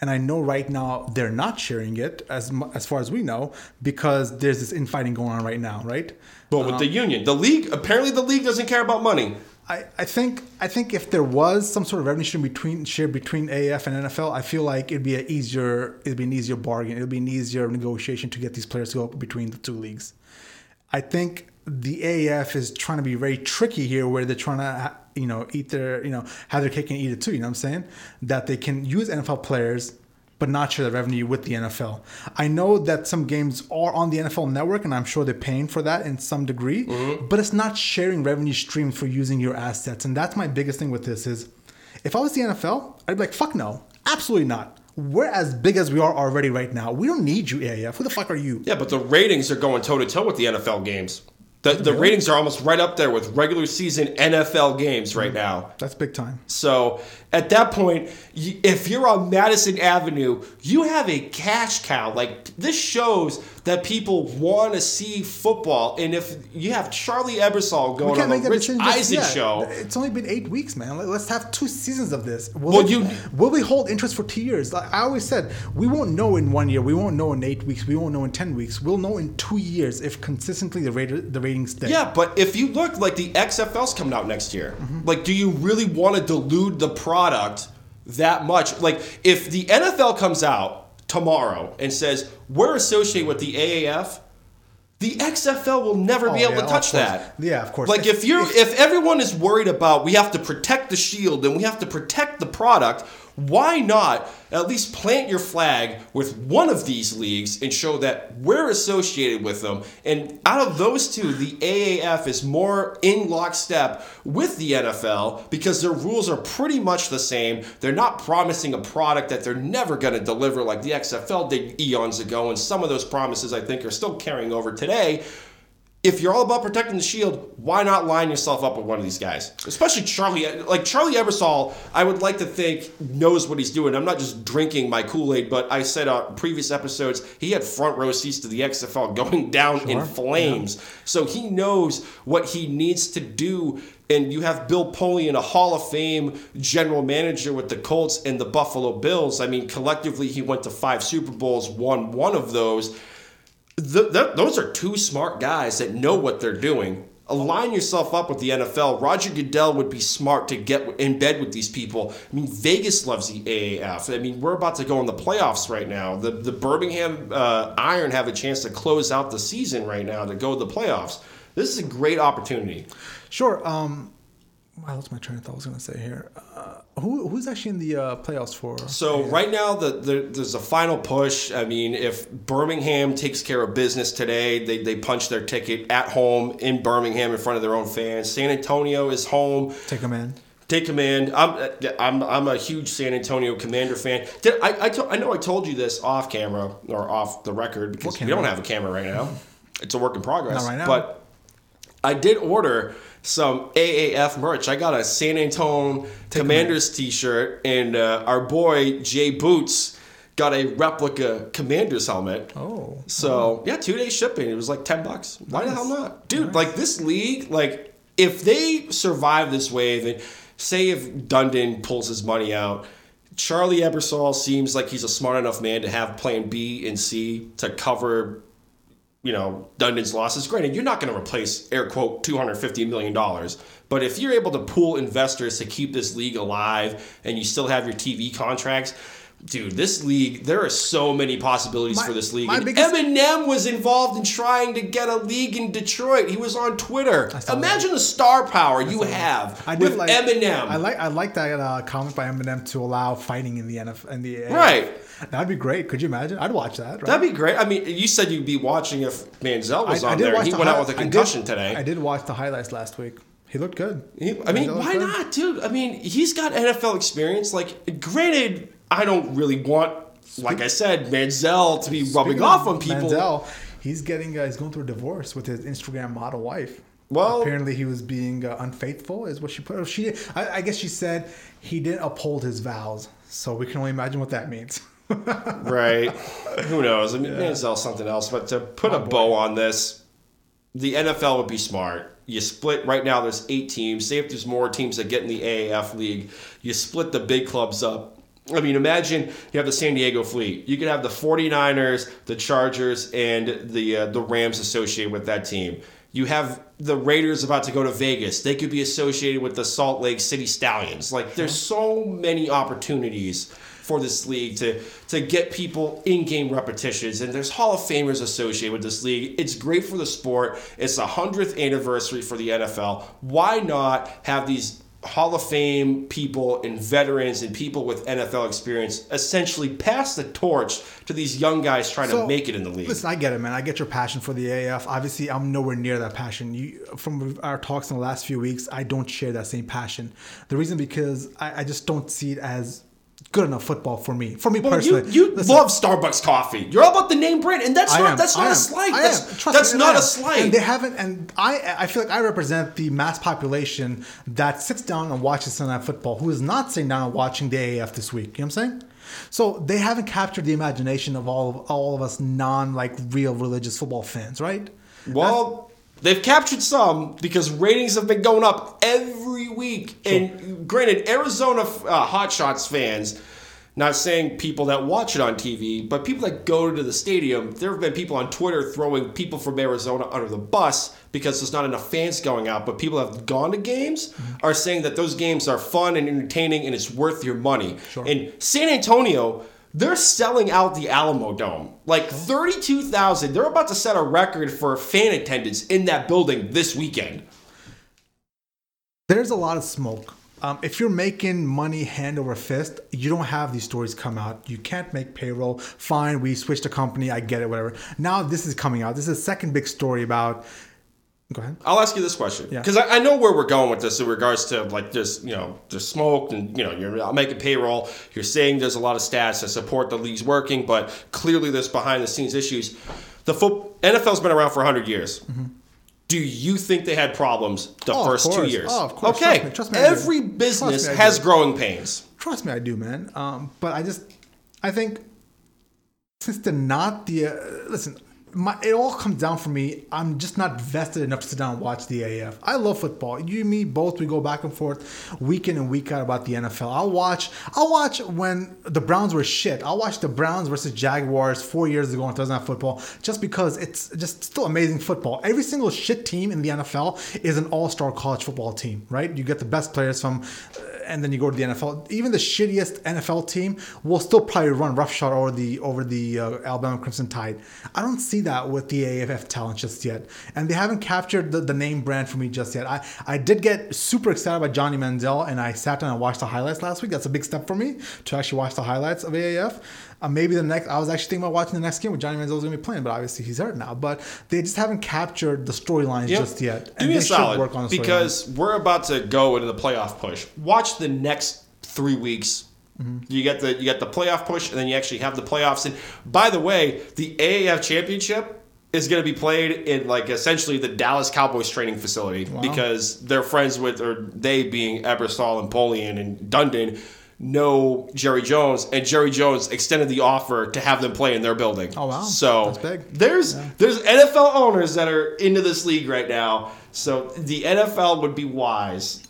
And I know right now they're not sharing it as as far as we know because there's this infighting going on right now, right? But with the um, union, the league apparently the league doesn't care about money. I, I think I think if there was some sort of revenue stream between shared between AAF and NFL, I feel like it'd be an easier it'd be an easier bargain. It'd be an easier negotiation to get these players to go between the two leagues. I think the AAF is trying to be very tricky here, where they're trying to you know eat their you know have their cake and eat it too. You know what I'm saying? That they can use NFL players but not share the revenue with the NFL. I know that some games are on the NFL network, and I'm sure they're paying for that in some degree, Mm-hmm. but it's not sharing revenue streams for using your assets. And that's my biggest thing with this is if I was the NFL, I'd be like, fuck no, absolutely not. We're as big as we are already right now. We don't need you, AAF. Who the fuck are you? Yeah, but the ratings are going toe to toe with the NFL games. The, the ratings are almost right up there with regular season NFL games right mm-hmm. now. That's big time. So at that point, if you're on Madison Avenue, you have a cash cow. Like this shows that people want to see football. And if you have Charlie Ebersol going on the Rich Eisen yet. show, It's only been eight weeks, man. Let- Let's have two seasons of this. Will, Well, it- you- will we hold interest for two years? Like I always said, we won't know in one year. We won't know in eight weeks. We won't know in ten weeks. We'll know in two years if consistently the rate, the ratings stay. Yeah, but if you look like the XFL's coming out next year, mm-hmm. like, do you really want to dilute the product that much? Like, if the NFL comes out tomorrow and says we're associated with the AAF, the XFL will never be Oh, able yeah, to touch that. Yeah, of course. Like, If- if you're, if everyone is worried about we have to protect the shield and we have to protect the product, why not at least plant your flag with one of these leagues and show that we're associated with them? And out of those two, the AAF is more in lockstep with the NFL because their rules are pretty much the same. They're not promising a product that they're never going to deliver like the XFL did eons ago, and some of those promises I think are still carrying over today if you're all about protecting the shield, why not line yourself up with one of these guys? Especially Charlie, like Charlie Ebersol, I would like to think knows what he's doing. I'm not just drinking my Kool Aid, but I said on previous episodes he had front row seats to the XFL going down in Sure, flames, so he knows what he needs to do. And you have Bill Polian, a Hall of Fame general manager with the Colts and the Buffalo Bills. I mean, collectively, he went to five Super Bowls, won one of those th- th- those are two smart guys that know what they're doing. Align yourself up with the NFL. Roger Goodell would be smart to get in bed with these people. I mean, Vegas loves the AAF. I mean, we're about to go in the playoffs right now. The the Birmingham uh, Iron have a chance to close out the season right now to go to the playoffs. This is a great opportunity. Sure. Um, I lost my train of thought. I was going to say here. Uh, who who's actually in the uh, playoffs for? So right now, the, the, there's a final push. I mean, if Birmingham takes care of business today, they, they punch their ticket at home in Birmingham in front of their own fans. San Antonio is home. Take them in. Take command. I'm I'm I'm a huge San Antonio Commander fan. Did, I I, to, I know I told you this off camera or off the record because we don't have a camera right now. It's a work in progress. Not right now. But I did order some AAF merch. I got a San Antonio Commanders T-shirt, and uh, our boy Jay Boots got a replica Commanders helmet. Oh. So yeah, two day shipping. It was like ten bucks. Why the hell not, dude? Like this league, like if they survive this wave, and say if Dundon pulls his money out, Charlie Ebersol seems like he's a smart enough man to have Plan B and C to cover. You know, Dundon's losses. Granted, you're not going to replace air quote two hundred fifty million dollars, but if you're able to pool investors to keep this league alive, and you still have your TV contracts, dude, this league there are so many possibilities My- for this league. Biggest- Eminem was involved in trying to get a league in Detroit. He was on Twitter. saw that. Imagine the star power you have I with like Eminem. I like I like that uh, comment by Eminem to allow fighting in the NFL in the. Right. That'd be great. Could you imagine? I'd watch that. Right? That'd be great. I mean, you said you'd be watching if Manziel was on there. and He the went out hi- with a I did- concussion today. I did watch the highlights last week. He looked good. He- I mean, why good. not, dude? I mean, he's got NFL experience. Like, granted, I don't really want, like I said, Manziel to be rubbing off on people. Manziel, he's getting uh, he's going through a divorce with his Instagram model wife. Well- apparently he was being uh, unfaithful, is what she put. She, did, I, I guess she said he didn't uphold his vows. So we can only imagine what that means. right? Who knows? I mean, Manziel's something else. But to put a bow on this, the NFL would be smart. You split right now. There's eight teams. Say if there's more teams that get in the AAF league, you split the big clubs up. I mean, imagine you have the San Diego Fleet. You could have the 49ers, the Chargers, and the uh, the Rams associated with that team. You have the Raiders about to go to Vegas. They could be associated with the Salt Lake City Stallions. Like, there's so many opportunities for this league to to get people in-game repetitions and there's hall of famers associated with this league it's great for the sport it's the 100th anniversary for the nfl why not have these Hall of Fame people and veterans and people with NFL experience essentially pass the torch to these young guys trying to make it in the league. Listen, I get it, man. I get your passion for the AAF. Obviously, I'm nowhere near that passion. You, from our talks in the last few weeks, I don't share that same passion. The reason because I, I just don't see it as good enough football for me. For me well, personally, you, you love Starbucks coffee. You're all about the name brand, and that's I not am, that's not a slight. That's, that's me, not a slight. And they haven't. And I I feel like I represent the mass population that sits down and watches Sunday Night Football, who is not sitting down and watching the AAF this week. You know what I'm saying? So they haven't captured the imagination of all of all of us non like real religious football fans, right? Well. That's, They've captured some because ratings have been going up every week. Sure. And granted, Arizona uh, Hot Shots fans, not saying people that watch it on TV, but people that go to the stadium, there have been people on Twitter throwing people from Arizona under the bus because there's not enough fans going out. But people that have gone to games mm-hmm. are saying that those games are fun and entertaining and it's worth your money. Sure. In San Antonio, they're selling out the Alamodome. Like 32,000. They're about to set a record for fan attendance in that building this weekend. There's a lot of smoke. Um, if you're making money hand over fist, you don't have these stories come out. You can't make payroll. Fine, we switched a company. I get it, whatever. Now this is coming out. This is a second big story about Go ahead. I'll ask you this question because yeah. I, I, know where we're going with this in regards to like just you know just smoke and you know you're not making payroll. You're saying there's a lot of stats that support the league's working, but clearly there's behind the scenes issues. The foot, NFL's been around for 100 years. Mm-hmm. Do you think they had problems the oh, first two years? Oh, of course. Okay. Trust me, trust me Every business has growing pains. Trust me, I do, man. Um, but I just, I think since they're not the uh, listen, my, it all comes down for me. I'm just not vested enough to sit down and watch the AF. I love football. You and me both. We go back and forth week in and week out about the NFL. I'll watch. I'll watch when the Browns were shit. I'll watch the Browns versus Jaguars four years ago on Thursday Night Football just because it's just still amazing football. Every single shit team in the NFL is an all-star college football team, right? You get the best players from and then you go to the NFL. Even the shittiest NFL team will still probably run roughshod over the over the uh, Alabama Crimson Tide. I don't see that with the AAF talent just yet, and they haven't captured the, the name brand for me just yet. I I did get super excited about Johnny Manziel, and I sat down and watched the highlights last week. That's a big step for me to actually watch the highlights of AAF. Uh, maybe the next, I was actually thinking about watching the next game with Johnny Manziel going to be playing, but obviously he's hurt now. But they just haven't captured the storylines yep. just yet. Do me a solid because we're about to go into the playoff push. Watch the next three weeks. Mm-hmm. You get the you get the playoff push, and then you actually have the playoffs. And by the way, the AAF championship is going to be played in like essentially the Dallas Cowboys training facility wow. because they're friends with, or they being Ebersol and Polian and Dundon know Jerry Jones, and Jerry Jones extended the offer to have them play in their building. Oh wow! So there's yeah. there's NFL owners that are into this league right now. So the NFL would be wise.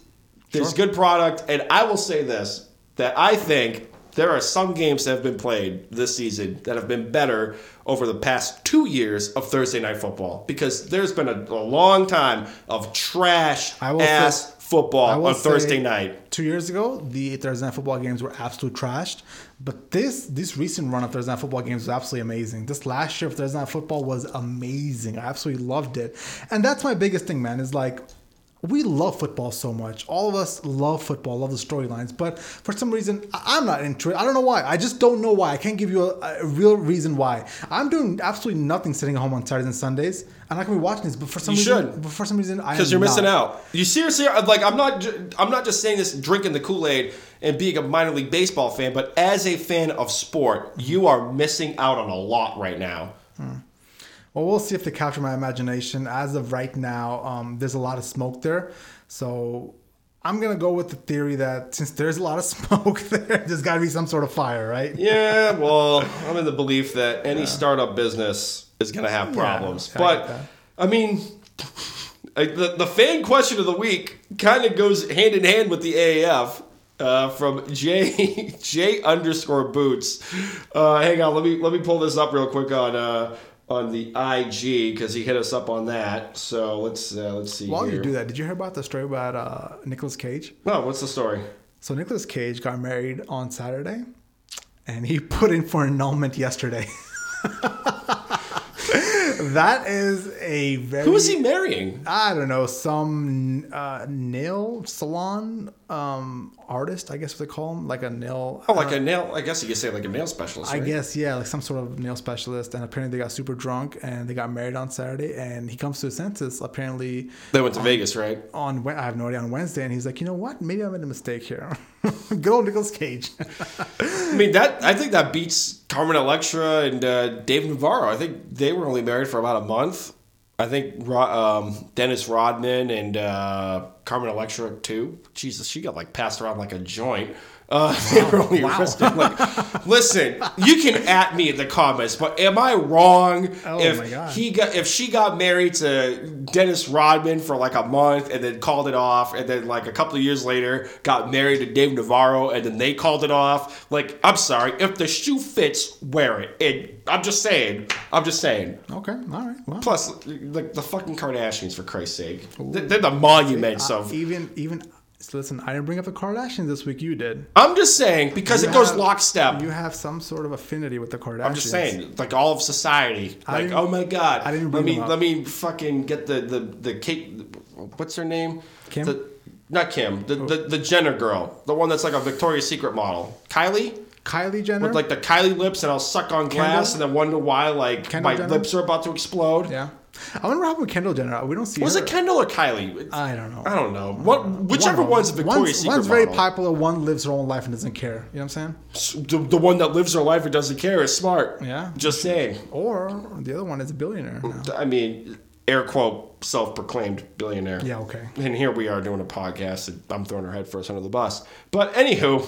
There's sure. good product, and I will say this: that I think there are some games that have been played this season that have been better over the past two years of Thursday night football because there's been a, a long time of trash ass football on Thursday night. Two years ago, the Thursday night football games were absolutely trashed. But this this recent run of Thursday night football games was absolutely amazing. This last year of Thursday night football was amazing. I absolutely loved it. And that's my biggest thing, man, is like we love football so much. All of us love football, love the storylines, but for some reason, I'm not into it. I don't know why. I just don't know why. I can't give you a, a real reason why. I'm doing absolutely nothing sitting at home on Saturdays and Sundays. I'm not gonna be watching this, but for some you reason, should. But for some reason, I because you're missing out. You seriously are, like I'm not. I'm not just saying this, drinking the Kool Aid and being a minor league baseball fan, but as a fan of sport, you are missing out on a lot right now. Hmm. Well, we'll see if they capture my imagination. As of right now, um, there's a lot of smoke there. So I'm gonna go with the theory that since there's a lot of smoke there, there's got to be some sort of fire, right? Yeah. Well, I'm in the belief that any yeah. startup business is gonna have problems, yeah, but I, I mean. The, the fan question of the week kind of goes hand in hand with the AAF. Uh, from J J underscore boots. Uh, hang on, let me let me pull this up real quick on uh, on the IG because he hit us up on that. So let's uh, let's see. While here. you do that, did you hear about the story about uh, Nicolas Cage? No, what's the story? So Nicholas Cage got married on Saturday, and he put in for annulment yesterday. that is a very. Who is he marrying? I don't know, some uh, nail salon um, artist, I guess what they call him, like a nail. Oh, like a nail. I guess you could say like a nail specialist. I right? guess yeah, like some sort of nail specialist, and apparently they got super drunk and they got married on Saturday, and he comes to his senses apparently they went to Vegas, right? on I have no idea on Wednesday, and he's like, you know what, maybe I made a mistake here. Good old Nicolas Cage. I mean that. I think that beats Carmen Electra and uh, Dave Navarro. I think they were only married for about a month. I think um, Dennis Rodman and uh, Carmen Electra too. Jesus, she got like passed around like a joint. Uh, they were only arrested. Like, listen, you can at me in the comments, but am I wrong Oh if my God. he got if she got married to Dennis Rodman for like a month and then called it off, and then like a couple of years later got married to Dave Navarro and then they called it off? Like, I'm sorry, if the shoe fits, wear it. And I'm just saying, I'm just saying. okay, all right. Well, Plus, like the fucking Kardashians, for Christ's sake, They're- they're the monuments of. even even so listen, I didn't bring up the Kardashians this week. You did. I'm just saying because You it goes have- lockstep. You have some sort of affinity with the Kardashians. I'm just saying, like all of society. I Like, oh my god, I didn't let bring me let me fucking get the the the cake. What's her name? Kim? The, not Kim. The, oh. the the Jenner girl, the one that's like a Victoria's Secret model. Kylie Kylie Jenner. with like the Kylie lips, and I'll suck on glass, Kendall? and then wonder why like Kendall my Jenner? lips are about to explode. yeah. I wonder what happened with Kendall Jenner. We don't see. Was her. it Kendall or Kylie? I don't know. I don't know. What whichever One one's. Victoria's one's, Secret one's very model. popular. One lives her own life and doesn't care. You know what I'm saying? The, the one that lives her life and doesn't care is smart. Yeah. Just saying. Or the other one is a billionaire. now. I mean, air quote, self-proclaimed billionaire. Yeah. Okay. And here we are doing a podcast, and I'm throwing her head first under the bus. But anywho,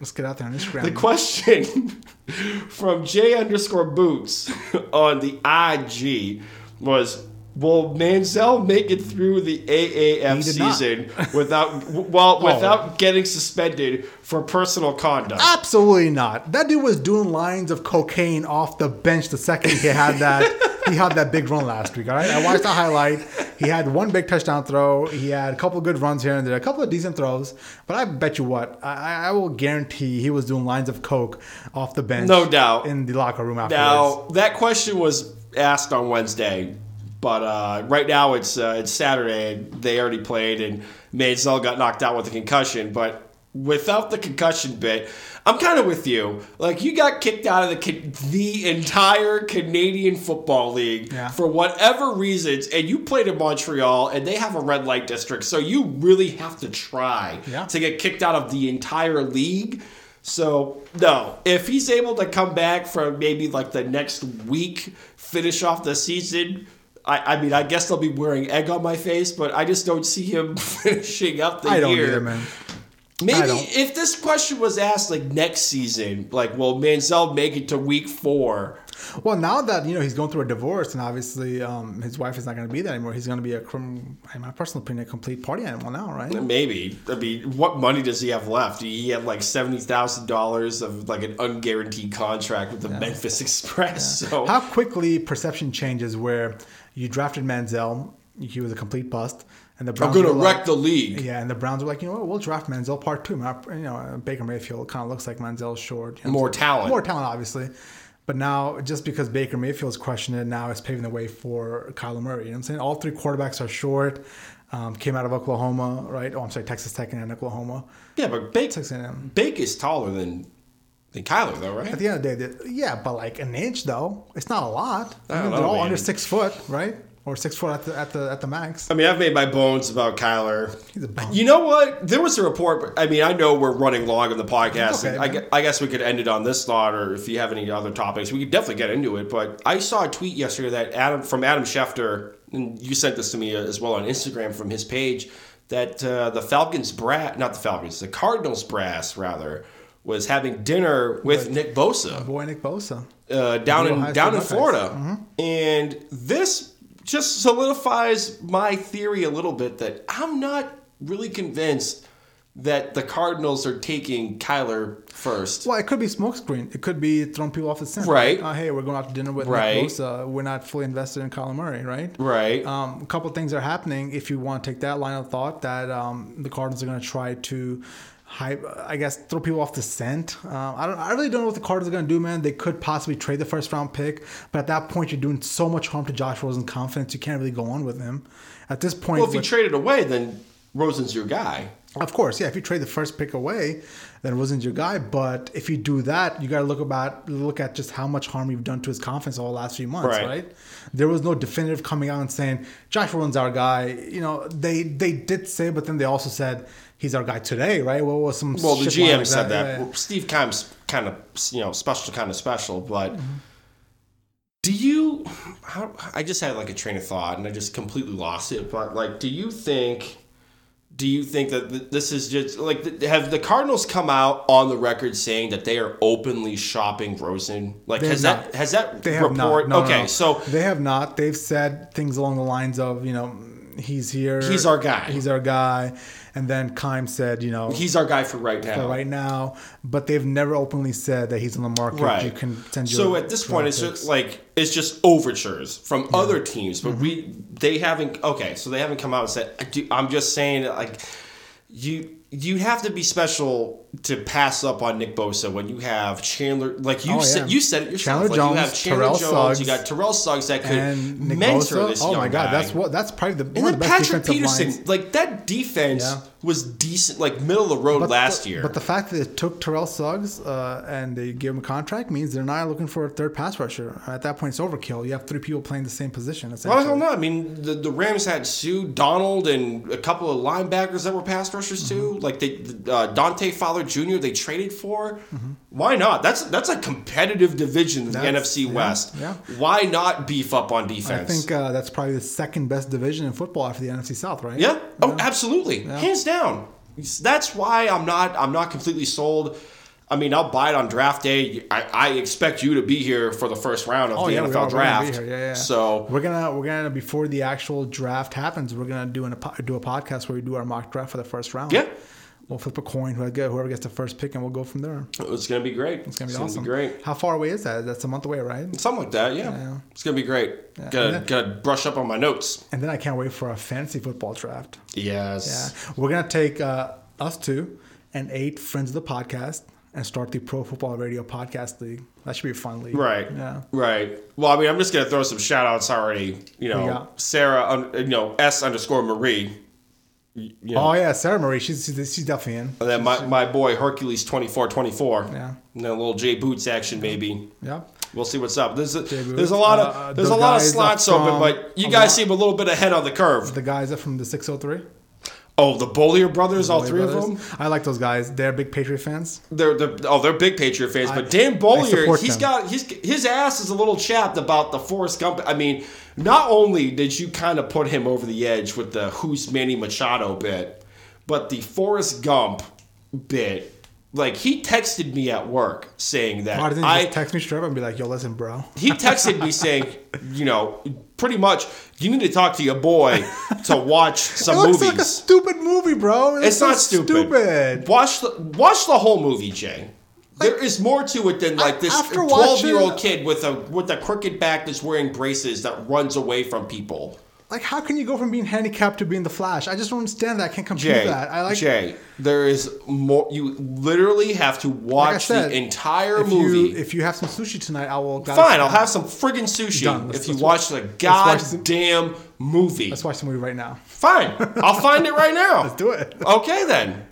Let's get out there on Instagram. the question from J underscore Boots on the IG was. Will Manziel make it through the AAF He did not. season without well Oh. without getting suspended for personal conduct? Absolutely not. That dude was doing lines of cocaine off the bench the second he had that he had that big run last week. All right, I watched the highlight. He had one big touchdown throw. He had a couple of good runs here and there, a couple of decent throws. But I bet you what, I, I- I will guarantee he was doing lines of coke off the bench. No doubt. in the locker room afterwards. Now that question was asked on Wednesday, but uh, right now it's uh, it's Saturday. They already played, and Manziel got knocked out with a concussion. But without the concussion bit, I'm kind of with you. Like you got kicked out of the the entire Canadian Football League Yeah. for whatever reasons, and you played in Montreal, and they have a red light district, so you really have to try Yeah. to get kicked out of the entire league. So no, if he's able to come back for maybe like the next week, finish off the season. I, I mean, I guess they'll be wearing egg on my face, but I just don't see him finishing up the I don't year. either, man. I Maybe don't. if this question was asked like next season, like will Manziel make it to week four? Well, now that you know he's going through a divorce, and obviously um, his wife is not going to be there anymore, he's going to be a, in my personal opinion, a complete party animal now, right? Maybe. I mean, what money does he have left? He had like seventy thousand dollars of like an unguaranteed contract with the Memphis Express. So How quickly perception changes where you drafted Manziel, he was a complete bust, and the I'm gonna wreck like, the league. Yeah, and the Browns were like, you know what, we'll draft Manziel part two. You know, Baker Mayfield kind of looks like Manziel's short. you know, More so- talent. More talent, obviously. But now, just because Baker Mayfield's questioning it, now it's paving the way for Kyler Murray. You know what I'm saying? All three quarterbacks are short. Um, came out of Oklahoma, right? Oh, I'm sorry, Texas Tech and Oklahoma. Yeah, but Bake, Texas A&M. Bake is taller than than Kyler, though, right? At the end of the day, yeah, but like an inch though, it's not a lot. I I mean, know, they're all man. under six foot, right? Or six foot at the at the at the max. I mean, I've made my bones about Kyler. He's a bum. You know what? There was a report. I mean, I know we're running long on the podcast. Okay, and I, I guess we could end it on this thought, or if you have any other topics, we could definitely get into it. But I saw a tweet yesterday that Adam from Adam Schefter, and you sent this to me as well on Instagram from his page, that uh, the Falcons brass, not the Falcons, the Cardinals brass rather, was having dinner with Nick Bosa Boy, Nick Bosa. uh, down in down in. Florida, and this just solidifies my theory a little bit that I'm not really convinced that the Cardinals are taking Kyler first. Well, it could be smokescreen. It could be throwing people off the scent. Right. Uh, hey, we're going out to dinner with Right. Nick Bosa. We're not fully invested in Kyler Murray, right? Right. Um, a couple things are happening. If you want to take that line of thought, that um, the Cardinals are going to try to hype, I guess, throw people off the scent. Um, I don't. I really don't know what the Cardinals are gonna do, man. They could possibly trade the first round pick, but at that point, you're doing so much harm to Josh Rosen's confidence. You can't really go on with him. At this point, Well, if you with- trade it away, then Rosen's your guy. of course, yeah. If you trade the first pick away, then Rosen's your guy. But if you do that, you got to look about look at just how much harm you've done to his confidence all the last few months, Right. right? There was no definitive coming out and saying Josh Rosen's our guy. You know, they they did say, but then they also said he's our guy today, right? What was some Well, the GM like said that. Yeah, yeah. Steve Keim's kind of, you know, special, kind of special. But Mm-hmm. do you? How, I just had like a train of thought, and I just completely lost it. But like, do you think? Do you think that this is just like have the Cardinals come out on the record saying that they are openly shopping Rosen? Like, They has that not. has that They report? No, no, okay, no. so they have not. They've said things along the lines of, you know, he's here. He's our guy. He's our guy. And then Keim said, you know, he's our guy for right now. for right now, but they've never openly said that he's on the market. Right. You can send your So at this point, it's just like it's just overtures from other teams, but we Mm-hmm. they haven't. Okay, so they haven't come out and said. I do- I'm just saying, like you you have to be special to pass up on Nick Bosa when you have Chandler. Like you Oh, said, yeah. you said it yourself. Chandler like you have Chandler Terrell Jones, you got Terrell Suggs that could mentor Bosa. this Oh my God, guy. that's what that's probably the And one then of the best Patrick Peterson, lines. like that defense Yeah. was decent, like middle of the road But last the, year. But the fact that it took Terrell Suggs uh, and they gave him a contract means they're not looking for a third pass rusher. At that point, it's overkill. You have three people playing the same position. Well, hell no. I mean, the, the Rams had Suh Donald and a couple of linebackers that were pass rushers too. Mm-hmm. Like they, uh, Dante Fowler Jr. They traded for. Mm-hmm. Why not? That's that's a competitive division in the NFC West. yeah. Why not beef up on defense? I think uh, that's probably the second best division in football after the NFC South, right? yeah. Oh, absolutely. Hands down. That's why I'm not. I'm not completely sold. I mean, I'll buy it on draft day. I, I expect you to be here for the first round of Oh the yeah, NFL draft. Yeah, yeah. So we're gonna we're gonna before the actual draft happens, we're gonna do an, a do a podcast where we do our mock draft for the first round. yeah, We'll flip a coin. Whoever gets- whoever gets the first pick, and we'll go from there. it's gonna be great. It's gonna be awesome. great. How far away is that? That's a month away, right? Something like that, yeah. Yeah. It's gonna be great. Gotta then- gotta brush up on my notes. And then I can't wait for a fantasy football draft. Yes. Yeah, we're gonna take uh, us two and eight friends of the podcast and start the Pro Football Radio Podcast League. That should be a fun league. Right. Yeah. Right. Well, I mean, I'm just gonna throw some shout outs already. You know, Yeah. Sarah, you know, S underscore Marie. You know, Oh yeah, Sarah Marie. She's she's, she's definitely in. and then my, my boy Hercules 2424. Yeah. And then a little J Boots action maybe. Yeah. We'll see what's up. There's a, there's a lot of Uh, there's the a lot of slots up open, but you guys lot- seem a little bit ahead on the curve. The guys are from the 603. Oh, the Bollier brothers, all Boy three of them. I like those guys. They're big Patriot fans. They're, they're oh they're big Patriot fans, I- but Dan Bollier he's them. got his his ass is a little chapped about the Forrest Gump. I mean, not only did you kind of put him over the edge with the who's Manny Machado bit, but the Forrest Gump bit. Like he texted me at work saying that Why didn't you I text me straight up and be like, "Yo, listen, bro." he texted me saying, you know, pretty much you need to talk to your boy to watch some it looks movies. like a stupid movie, bro. It It's not stupid. stupid. Watch the watch the whole movie, Jay. there is more to it than like this twelve year old kid with a with a crooked back that's wearing braces that runs away from people. Like, how can you go from being handicapped to being the Flash? I just don't understand that. I can't compute Jay, that. I like. Jay. There is more. You literally have to like watch said, the entire if movie. You, if you have some sushi tonight, I will. Fine, I'll have some friggin' sushi Done. Let's- if you watch the watch some- goddamn movie. Let's watch the movie right now. Fine, I'll find it right now. Let's do it. Okay then.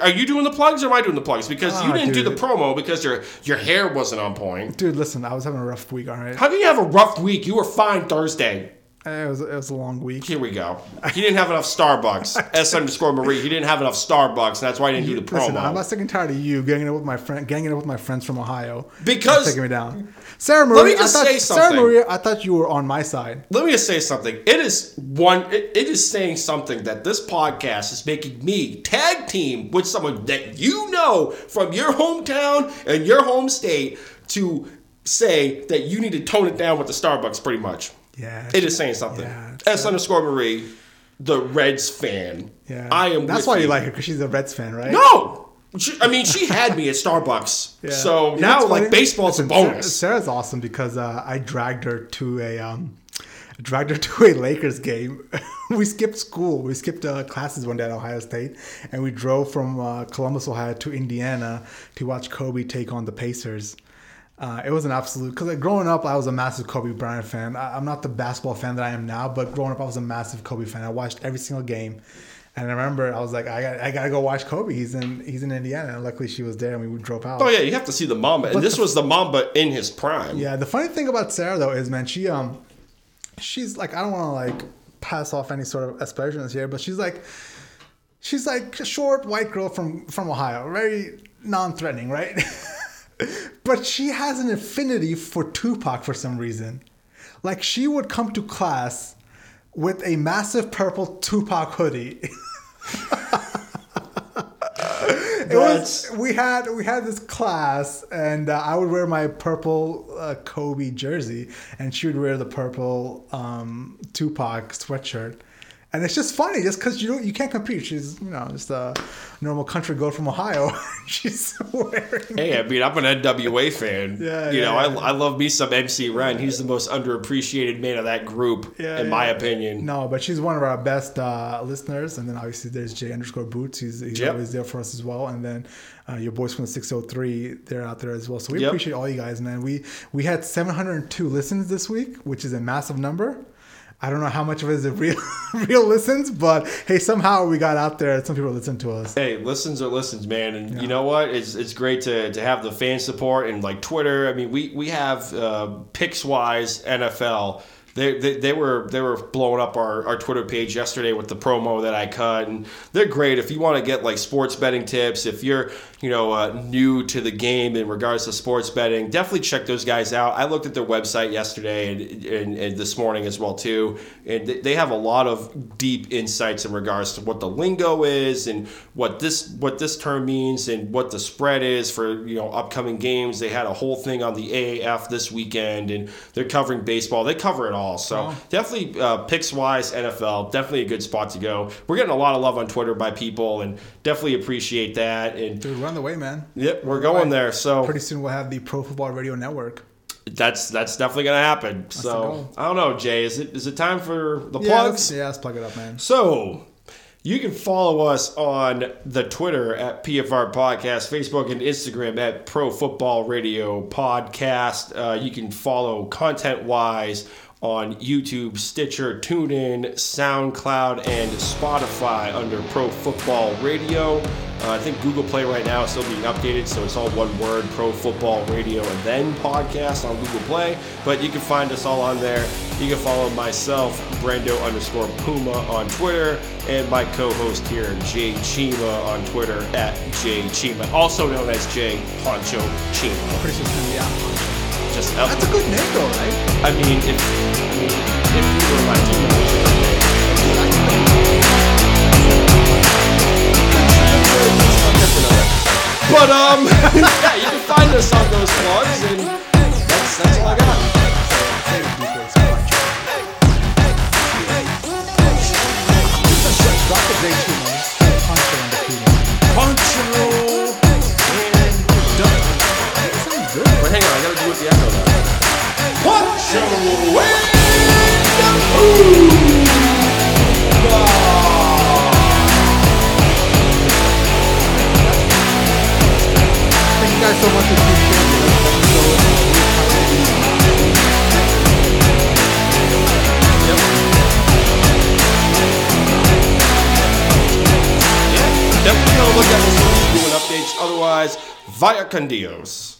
Are you doing the plugs or am I doing the plugs? Because you Ah, didn't do the promo because your your hair wasn't on point. Dude, listen, I was having a rough week. All right, How can you have a rough week? You were fine Thursday. Eh, it was it was a long week. Here we go. He didn't have enough Starbucks. S underscore Marie. He didn't have enough Starbucks, and that's why he didn't do the promo. Listen, I'm not sick and tired of you ganging up with my friend, ganging it with my friends from Ohio. Because- taking me down. Sarah Marie, Let me just I thought, say Sarah. Marie, I thought you were on my side. Let me just say something. It is one. It, it is saying something that this podcast is making me tag team with someone that you know from your hometown and your home state to say that you need to tone it down with the Starbucks. Pretty much. Yeah, It is saying something. Yeah, S underscore Marie, the Reds fan. Yeah, I am. That's why you like her because she's a Reds fan, right? No. She, I mean, she had me at Starbucks. Yeah. So You now, like funny? baseball's a Listen, Sarah- bonus. Sarah's awesome because uh, I dragged her to a um, dragged her to a Lakers game we skipped school. We skipped uh, classes one day at Ohio State, and we drove from uh, Columbus, Ohio, to Indiana to watch Kobe take on the Pacers. Uh, it was an absolute because like, growing up, I was a massive Kobe Bryant fan. I, I'm not the basketball fan that I am now, but growing up, I was a massive Kobe fan. I watched every single game, and I remember I was like, I got, I gotta go watch Kobe. He's in, he's in Indiana, and luckily she was there, and we drove out. Oh yeah, you have to see the Mamba, and But this the- was the Mamba in his prime. Yeah, the funny thing about Sarah though is, man, she um, she's like, I don't want to like pass off any sort of aspersions here, but she's like, she's like a short white girl from from Ohio, very non-threatening, right? but she has an affinity for Tupac for some reason. Like she would come to class with a massive purple Tupac hoodie. it was we had we had this class and uh, I would wear my purple uh, Kobe jersey and she would wear the purple um, Tupac sweatshirt. And it's just funny, just because you you can't compete. She's you know just a normal country girl from Ohio. She's wearing Hey, I mean, I'm an NWA fan. Yeah, you yeah, know, yeah. I, I love me some MC Ren. He's the most underappreciated man of that group, Yeah, in my opinion. No, but she's one of our best uh, listeners. And then obviously there's J underscore Boots. He's, he's Yep. always there for us as well. And then uh, your boys from the 603, they're out there as well. So we Yep. appreciate all you guys, man. We we had 702 listens this week, which is a massive number. I don't know how much of it is a real real listens, but hey, somehow we got out there. Some people listen to us. Hey, listens are listens, man, and you know what? It's it's great to, to have the fan support and like Twitter. I mean, we we have uh, Pickswise NFL. They, they, they were they were blowing up our, our Twitter page yesterday with the promo that I cut, and they're great. If you want to get like sports betting tips, if you're you know uh, new to the game in regards to sports betting, definitely check those guys out. I looked at their website yesterday and, and, and this morning as well too, and they- have a lot of deep insights in regards to what the lingo is and what this what this term means and what the spread is for you know upcoming games. They had a whole thing on the AAF this weekend, and they're covering baseball. They cover it all. So definitely uh, Pickswise NFL, definitely a good spot to go. We're getting a lot of love on Twitter by people, and definitely appreciate that. And Dude, run the way, man. yep, we're going there. So Pretty soon we'll have the Pro Football Radio Network. that's that's definitely gonna happen. the So. I don't know, Jay. Is it is it time for the Yeah, plugs? let's, yeah, let's plug it up, man. So, you can follow us on the Twitter at PFR Podcast, Facebook and Instagram at Pro Football Radio Podcast. Uh, you can follow content wise on YouTube, Stitcher, TuneIn, SoundCloud, and Spotify under Pro Football Radio. Uh, I think Google Play right now is still being updated, so it's all one word Pro Football Radio and then podcast on Google Play. But you can find us all on there. You can follow myself, Brando underscore Puma on Twitter, and my co host here, Jay Chima on Twitter at Jay Chima, also known as Jay Poncho Chima. Pretty soon it's gonna be out. That's a good name, though, right? I mean, if, I mean, if you were my Latino, But um, yeah, you can find us on those plugs, and that's that's all I got. Drop the J two, man. Punch it on the. Poncho hang on, I gotta do with the echo now. Poncho and Thank you guys so much for tuning in. Yeah, definitely gonna look at this movie doing updates. Otherwise, via con Dios.